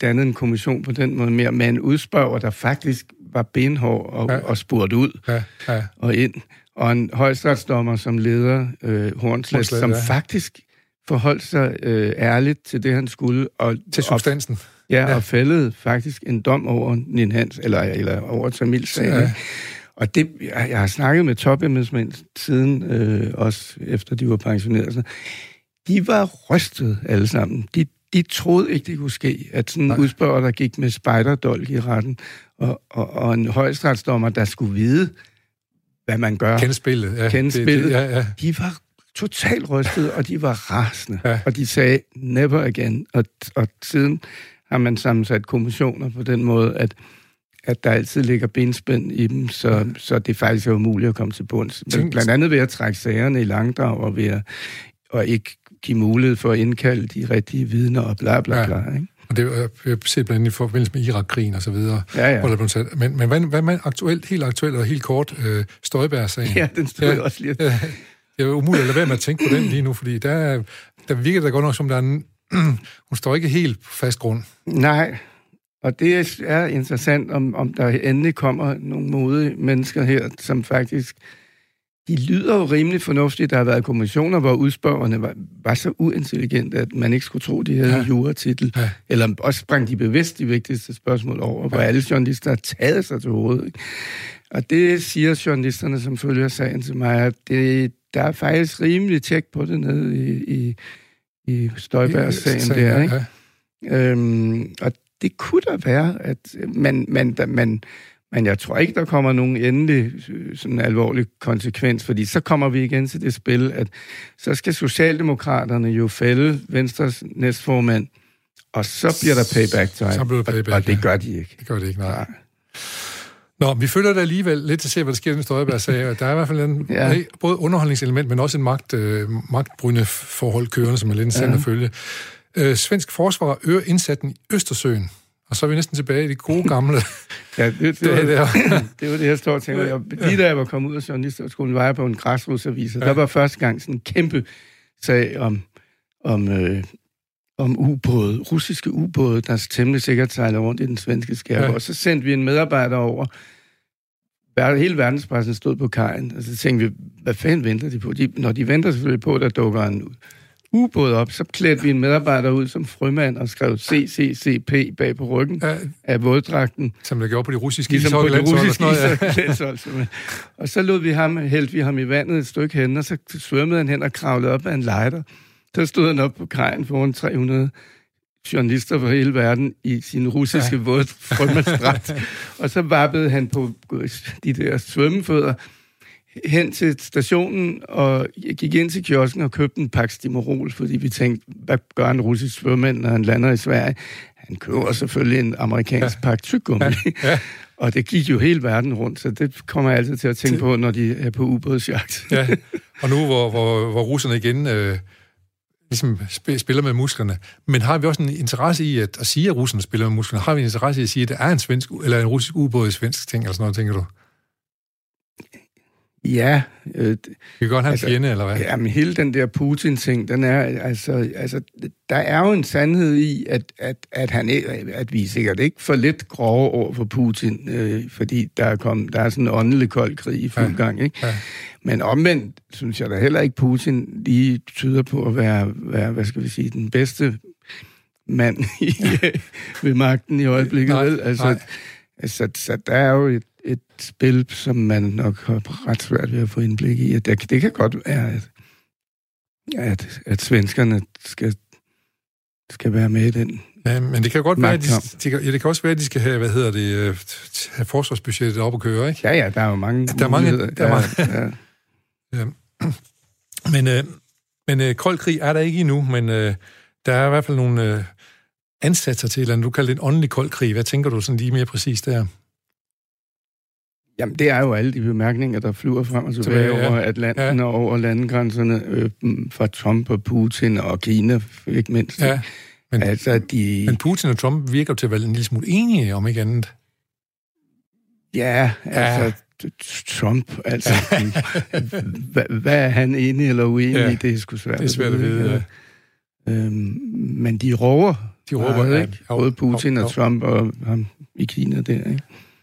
S2: dannet en kommission på den måde mere, men udspørger, der faktisk var benhård og, ja. og spurgt ud ja. Ja. og ind. Og en højstrætsdommer, som leder øh, Hornslet, som ja. faktisk forholdt sig øh, ærligt til det, han skulle. Og,
S1: til substansen.
S2: Og, ja, ja, og fældede faktisk en dom over Nin Hans, eller, eller over Tamil-sagen. Ja. Og det, jeg, jeg har snakket med topembedsmænd siden, øh, også efter de var pensioneret. Så de var rystet alle sammen. De, de troede ikke, det kunne ske, at sådan en udspørger, der gik med spejderdolk i retten, og, og, og en højstrafsdommer, der skulle vide, hvad man gør.
S1: Kende spillet.
S2: Ja, kende spillet. Det, ja, ja. De var totalt rystet, og de var rasende. Ja. Og de sagde, never again. Og, og siden har man sammensat kommissioner på den måde, at at der altid ligger benspænd i dem, så, ja. så det faktisk er umuligt at komme til bunds. Men blandt andet ved at trække sagerne i langdrag og ved at og ikke give mulighed for at indkalde de rigtige vidner og bla bla ja. bla. Ikke?
S1: Og det er set blandt andet i forbindelse med Irak-krigen og så videre.
S2: Ja, ja. Hvor der
S1: sat. Men, men hvad, hvad med aktuelt, helt aktuelt og helt kort, øh, Støjberg-sagen?
S2: Ja, den stod ja, også lige. Ja,
S1: det er umuligt at lade være med at tænke på den lige nu, fordi der, der virker der godt nok, som der er en, hun står ikke helt på fast grund.
S2: Nej, og det er interessant, om, om der endelig kommer nogle modige mennesker her, som faktisk... De lyder jo rimelig fornuftigt. Der har været kommissioner, hvor udspørgerne var, var så uintelligente, at man ikke skulle tro, de havde ja. juratitel. Ja. Eller også sprang de bevidst de vigtigste spørgsmål over, ja. hvor alle journalister har taget sig til hovedet. Og det siger journalisterne, som følger sagen til mig, at det, der er faktisk rimelig tjek på det nede i, i, i Støjbergs-sagen der. Ikke? Ja. Øhm, og det kunne da være, at man, man, man, men jeg tror ikke, der kommer nogen endelig sådan alvorlig konsekvens, fordi så kommer vi igen til det spil, at så skal Socialdemokraterne jo fælde Venstres næstformand, og så bliver der payback time.
S1: Så bliver payback,
S2: og, og det gør de ikke.
S1: Det gør de ikke, nej. nej. Nå, vi følger det alligevel lidt til at se, hvad der sker i den Støjberg-sag. Der er i hvert fald en, ja. både underholdningselement, men også en magt, øh, magtbrydende forhold kørende, som er lidt interessant ja. at følge. Øh, svensk forsvar øger indsatsen i Østersøen. Og så er vi næsten tilbage i de gode gamle
S2: ja, det, det, det, der. det var det, jeg står og tænker. Jeg, lige da jeg var kommet ud af journalisterskolen, var jeg på en græsrodsavis, og ja. der var første gang sådan en kæmpe sag om, om, øh, om ubåde, russiske ubåde, der temmelig sikkert sejler rundt i den svenske skærgård. Ja. Og så sendte vi en medarbejder over, hele verdenspressen stod på kajen, og så tænkte vi, hvad fanden venter de på? De, når de venter selvfølgelig på, der dukker en ubåd op, så klædte vi en medarbejder ud som frømand og skrev CCCP bag på ryggen ja. af våddragten.
S1: Som det gjorde på de russiske
S2: ligesom på de russiske ja. Og så lod vi ham, hældte vi ham i vandet et stykke hen, og så svømmede han hen og kravlede op af en lejder. Så stod han op på kajen foran 300 journalister fra hele verden i sin russiske ja. vådfrømandsdragt. og så vappede han på de der svømmefødder, hen til stationen og gik ind til kiosken og købte en pakke Stimorol, fordi vi tænkte, hvad gør en russisk svømmand, når han lander i Sverige? Han køber selvfølgelig en amerikansk ja. pakke tyggegummi. Ja. Ja. og det gik jo hele verden rundt, så det kommer jeg altid til at tænke på, når de er på ubådsjagt.
S1: ja. Og nu, hvor, hvor, hvor russerne igen øh, ligesom spiller med musklerne, men har vi også en interesse i at, at sige, at russerne spiller med musklerne? Har vi en interesse i at sige, at der er en, svensk, eller en russisk ubåd i svensk ting, eller sådan noget, tænker du?
S2: Ja.
S1: Øh, vi kan godt have altså, en fjende, eller hvad?
S2: Jamen, hele den der Putin-ting, den er, altså, altså, der er jo en sandhed i, at, at, at, han, at vi sikkert ikke for lidt grove over for Putin, øh, fordi der er, kommet, der er sådan en åndelig kold krig i fuld ja. gang, ikke? Ja. Men omvendt synes jeg da heller ikke, Putin lige tyder på at være, være hvad skal vi sige, den bedste mand i, ved magten i øjeblikket.
S1: Nej,
S2: vel? Altså,
S1: nej.
S2: altså, så der er jo et, et spil, som man nok har ret svært ved at få indblik i. Det, det kan godt være, at, at, at svenskerne skal, skal være med i den.
S1: Ja, men det kan godt være, at de, de, ja, det kan også være, at de skal have, hvad hedder det, øh, have forsvarsbudgettet op at køre, ikke?
S2: Ja, ja, der er jo mange
S1: Der er mange- der er
S2: ja, ja.
S1: Men, øh, men øh, kold krig er der ikke endnu, men øh, der er i hvert fald nogle øh, ansatser til, eller du kalder det en åndelig kold krig. Hvad tænker du sådan lige mere præcis der?
S2: Jamen, det er jo alle de bemærkninger, der flyver frem og tilbage
S1: Tilbage, ja.
S2: over Atlanten
S1: Ja.
S2: ja. og over landegrænserne øh, fra Trump og Putin og Kina, ikke mindst.
S1: Ja, men-
S2: altså, de...
S1: men Putin og Trump virker til at være en lille smule enige, om ikke andet.
S2: Ja, altså, Trump, altså, hvad, hvad er han enig eller uenig
S1: Ja,
S2: i, det er sgu svært,
S1: Det er svært at vide. Ja.
S2: Øhm, men de råber,
S1: De råber,
S2: meget,
S1: ja,
S2: ikke? både Putin og Trump og ham i Kina der, ikke?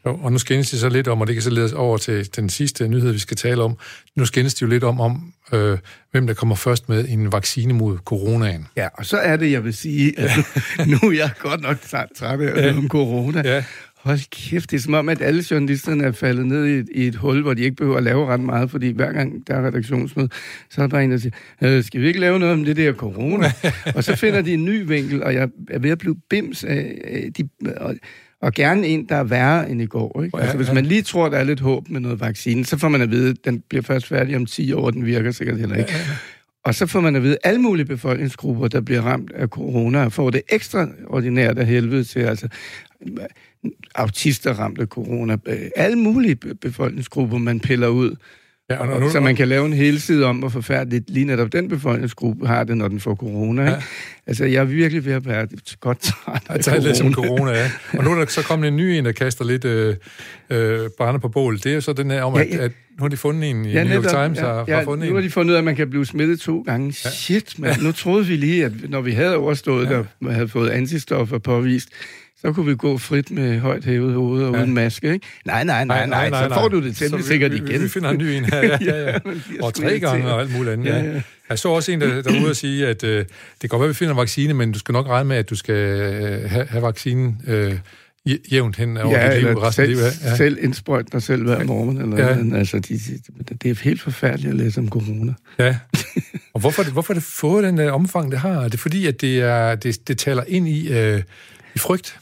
S1: Jo, og nu skændes det så lidt om, og det kan så lede os over til den sidste nyhed, vi skal tale om. Nu skændes det jo lidt om, om øh, hvem der kommer først med en vaccine mod coronaen.
S2: Ja, og så er det, jeg vil sige, at nu, nu er jeg godt nok træt af høre om corona.
S1: Ja,
S2: Hold kæft, det er som om, at alle journalisterne er faldet ned i et, i et hul, hvor de ikke behøver at lave ret meget, fordi hver gang der er redaktionsmøde, så er der bare en, der siger, øh, skal vi ikke lave noget om det der corona? og så finder de en ny vinkel, og jeg er ved at blive bims af af de... Og, og gerne en, der er værre end i går. Ikke?
S1: Ja,
S2: Altså, hvis
S1: ja.
S2: man lige tror, der er lidt håb med noget vaccine, så får man at vide, at den bliver først færdig om 10 år, den virker sikkert heller ikke. Og så får man at vide, at alle mulige befolkningsgrupper, der bliver ramt af corona, får det ekstraordinært af helvede til. Altså, autister ramt af corona. Øh, Alle mulige be- befolkningsgrupper, man piller ud.
S1: ja og, nu,
S2: Så man kan lave en hel side om, hvor forfærdeligt lige netop den befolkningsgruppe har det, når den får corona. Ikke?
S1: Ja.
S2: Altså, jeg er virkelig ved at være godt træt af
S1: tager lidt som
S2: corona.
S1: corona, ja. Og nu er der så kommet en ny en, der kaster lidt øh, øh, brænde på bål. Det er så den her om,
S2: Ja,
S1: at,
S2: ja.
S1: at nu har de fundet en i
S2: Ja,
S1: New York
S2: netop.
S1: Times, har,
S2: ja,
S1: har
S2: ja,
S1: fundet
S2: nu har de fundet ud af, at man kan blive smittet to gange. Ja. Shit, man. Nu troede vi lige, at når vi havde overstået ja. og havde fået antistoffer påvist, så kunne vi gå frit med højt hævet hoved og
S1: Ja.
S2: uden maske, ikke? Nej, nej, nej, nej, nej, så får du det temmelig sikkert
S1: vi,
S2: igen.
S1: Vi finder en ny en her, ja, ja, ja. Og tre gange og alt muligt andet. Ja,
S2: Ja.
S1: Jeg så også en, der, der ude og sige, at øh, det kan godt være, at vi finder en vaccine, men du skal nok regne med, at du skal øh, have, have vaccinen øh, jævnt hen over
S2: Ja,
S1: dit liv resten af
S2: selv,
S1: livet.
S2: ja. selv indsprøjt dig selv hver morgen. Eller
S1: Ja.
S2: noget. altså, de, de, det er helt forfærdeligt at læse om corona.
S1: Ja. Og hvorfor, det- hvorfor det fået den der omfang, det har? Er det fordi, at det, er, det, det taler ind i, øh, i frygt?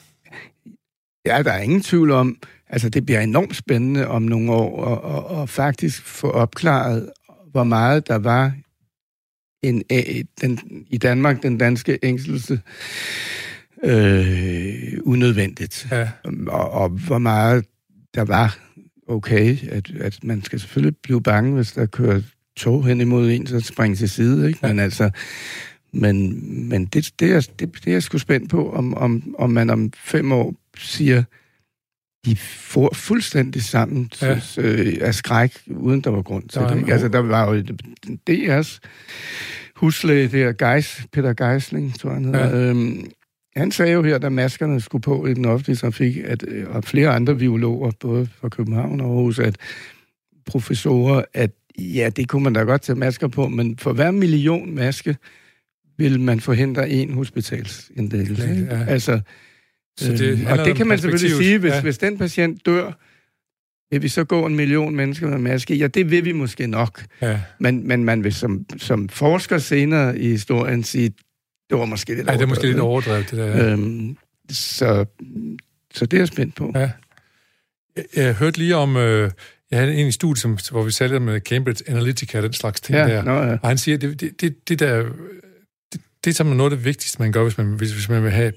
S2: Ja, der er ingen tvivl om, altså det bliver enormt spændende om nogle år, og, og, og faktisk få opklaret, hvor meget der var en, den, i Danmark, den danske ængstelse, øh, unødvendigt.
S1: Ja.
S2: Og, og hvor meget der var okay, at, at man skal selvfølgelig blive bange, hvis der kører tog hen imod en, så springe til side, ikke? Men altså, men, men det, det, er, det, det er jeg sgu spændt på, om, om, om man om fem år siger, de får fuldstændig sammen
S1: Ja.
S2: øh, af skræk, uden der var grund til
S1: Der
S2: det. Ikke? Altså, der var jo DR's huslæge der, Geis, Peter Geisling, tror jeg, han hedder.
S1: Ja.
S2: Øhm, han sagde jo her, da maskerne skulle på i den offentlige trafik, at, øh, og flere andre biologer, både fra København og Aarhus, at professorer, at ja, det kunne man da godt tage masker på, men for hver million maske vil man forhindre en hospitalsindlæggelse.
S1: Ja.
S2: Altså,
S1: Så det
S2: øhm, og det kan man selvfølgelig sige, hvis,
S1: Ja.
S2: ja. hvis den patient dør, vil vi så gå en million mennesker med maske? Ja, det vil vi måske nok.
S1: Ja.
S2: Men, men man vil som, som forsker senere i historien sige, det var måske lidt
S1: ja, det er måske lidt
S2: overdrevet,
S1: overdrevet, det der.
S2: ikke? Øhm, så, så det er jeg spændt på.
S1: Ja. Jeg, jeg hørte lige om, øh, jeg havde en i studiet, som, hvor vi talte med Cambridge Analytica, den slags ting
S2: Ja,
S1: der.
S2: nå, ja.
S1: Og han siger, det, det, det, det der, det, det er noget af det vigtigste, man gør, hvis man, hvis, hvis man vil have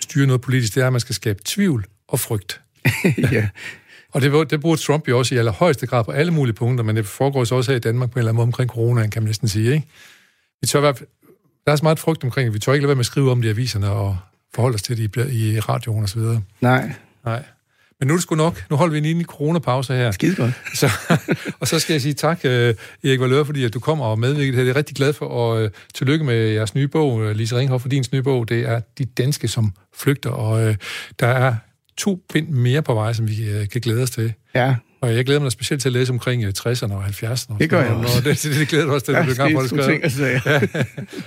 S1: styre noget politisk, det er, at man skal skabe tvivl og frygt.
S2: ja.
S1: Og det, det bruger Trump jo også i allerhøjeste grad på alle mulige punkter, men det foregår så også her i Danmark på en eller anden måde omkring coronaen, kan man næsten sige. Ikke? Vi tør, fald- der er så meget frygt omkring, vi tør ikke lade være med at skrive om det i aviserne og forholde os til det i, i radioen og så videre.
S2: Nej,
S1: Nej. Men nu er det sgu nok. Nu holder vi en lille coronapause her.
S2: skide godt.
S1: Så, og så skal jeg sige tak, uh, Erik Valør, fordi at du kommer og medvirker her. Det er jeg rigtig glad for, og uh, tillykke med jeres nye bog, uh, Lise Ringhoff, for din nye bog. Det er De Danske, som flygter, og der er to bind mere på vej, som vi kan glæde os til.
S2: Ja,
S1: Og jeg glæder mig specielt til at læse omkring 60'erne og 70'erne.
S2: Det gør jeg også.
S1: Det, det, det glæder du også til, at du gang på det
S2: det er ting, sagde.
S1: Ja.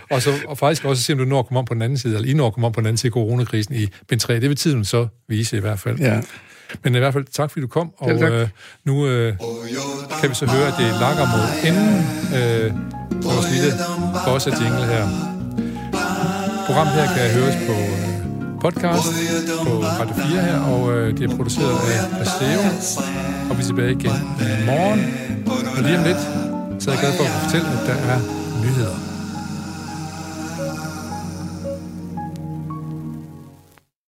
S1: og, så, og faktisk også se, om du når at komme om på den anden side, eller I når at komme om på den anden side af coronakrisen i bind 3. Det vil tiden så vise i hvert fald.
S2: Ja.
S1: Men i hvert fald tak, fordi du kom. Og øh, nu øh, kan vi så høre, at det lakker mod enden øh, vores lille bossa jingle her. Programmet her kan høres på øh, podcast på Radio 4 her, og øh, det er produceret af Paseo. Og vi er tilbage igen i morgen. Og lige om lidt, så er jeg glad for at fortælle, at der er nyheder.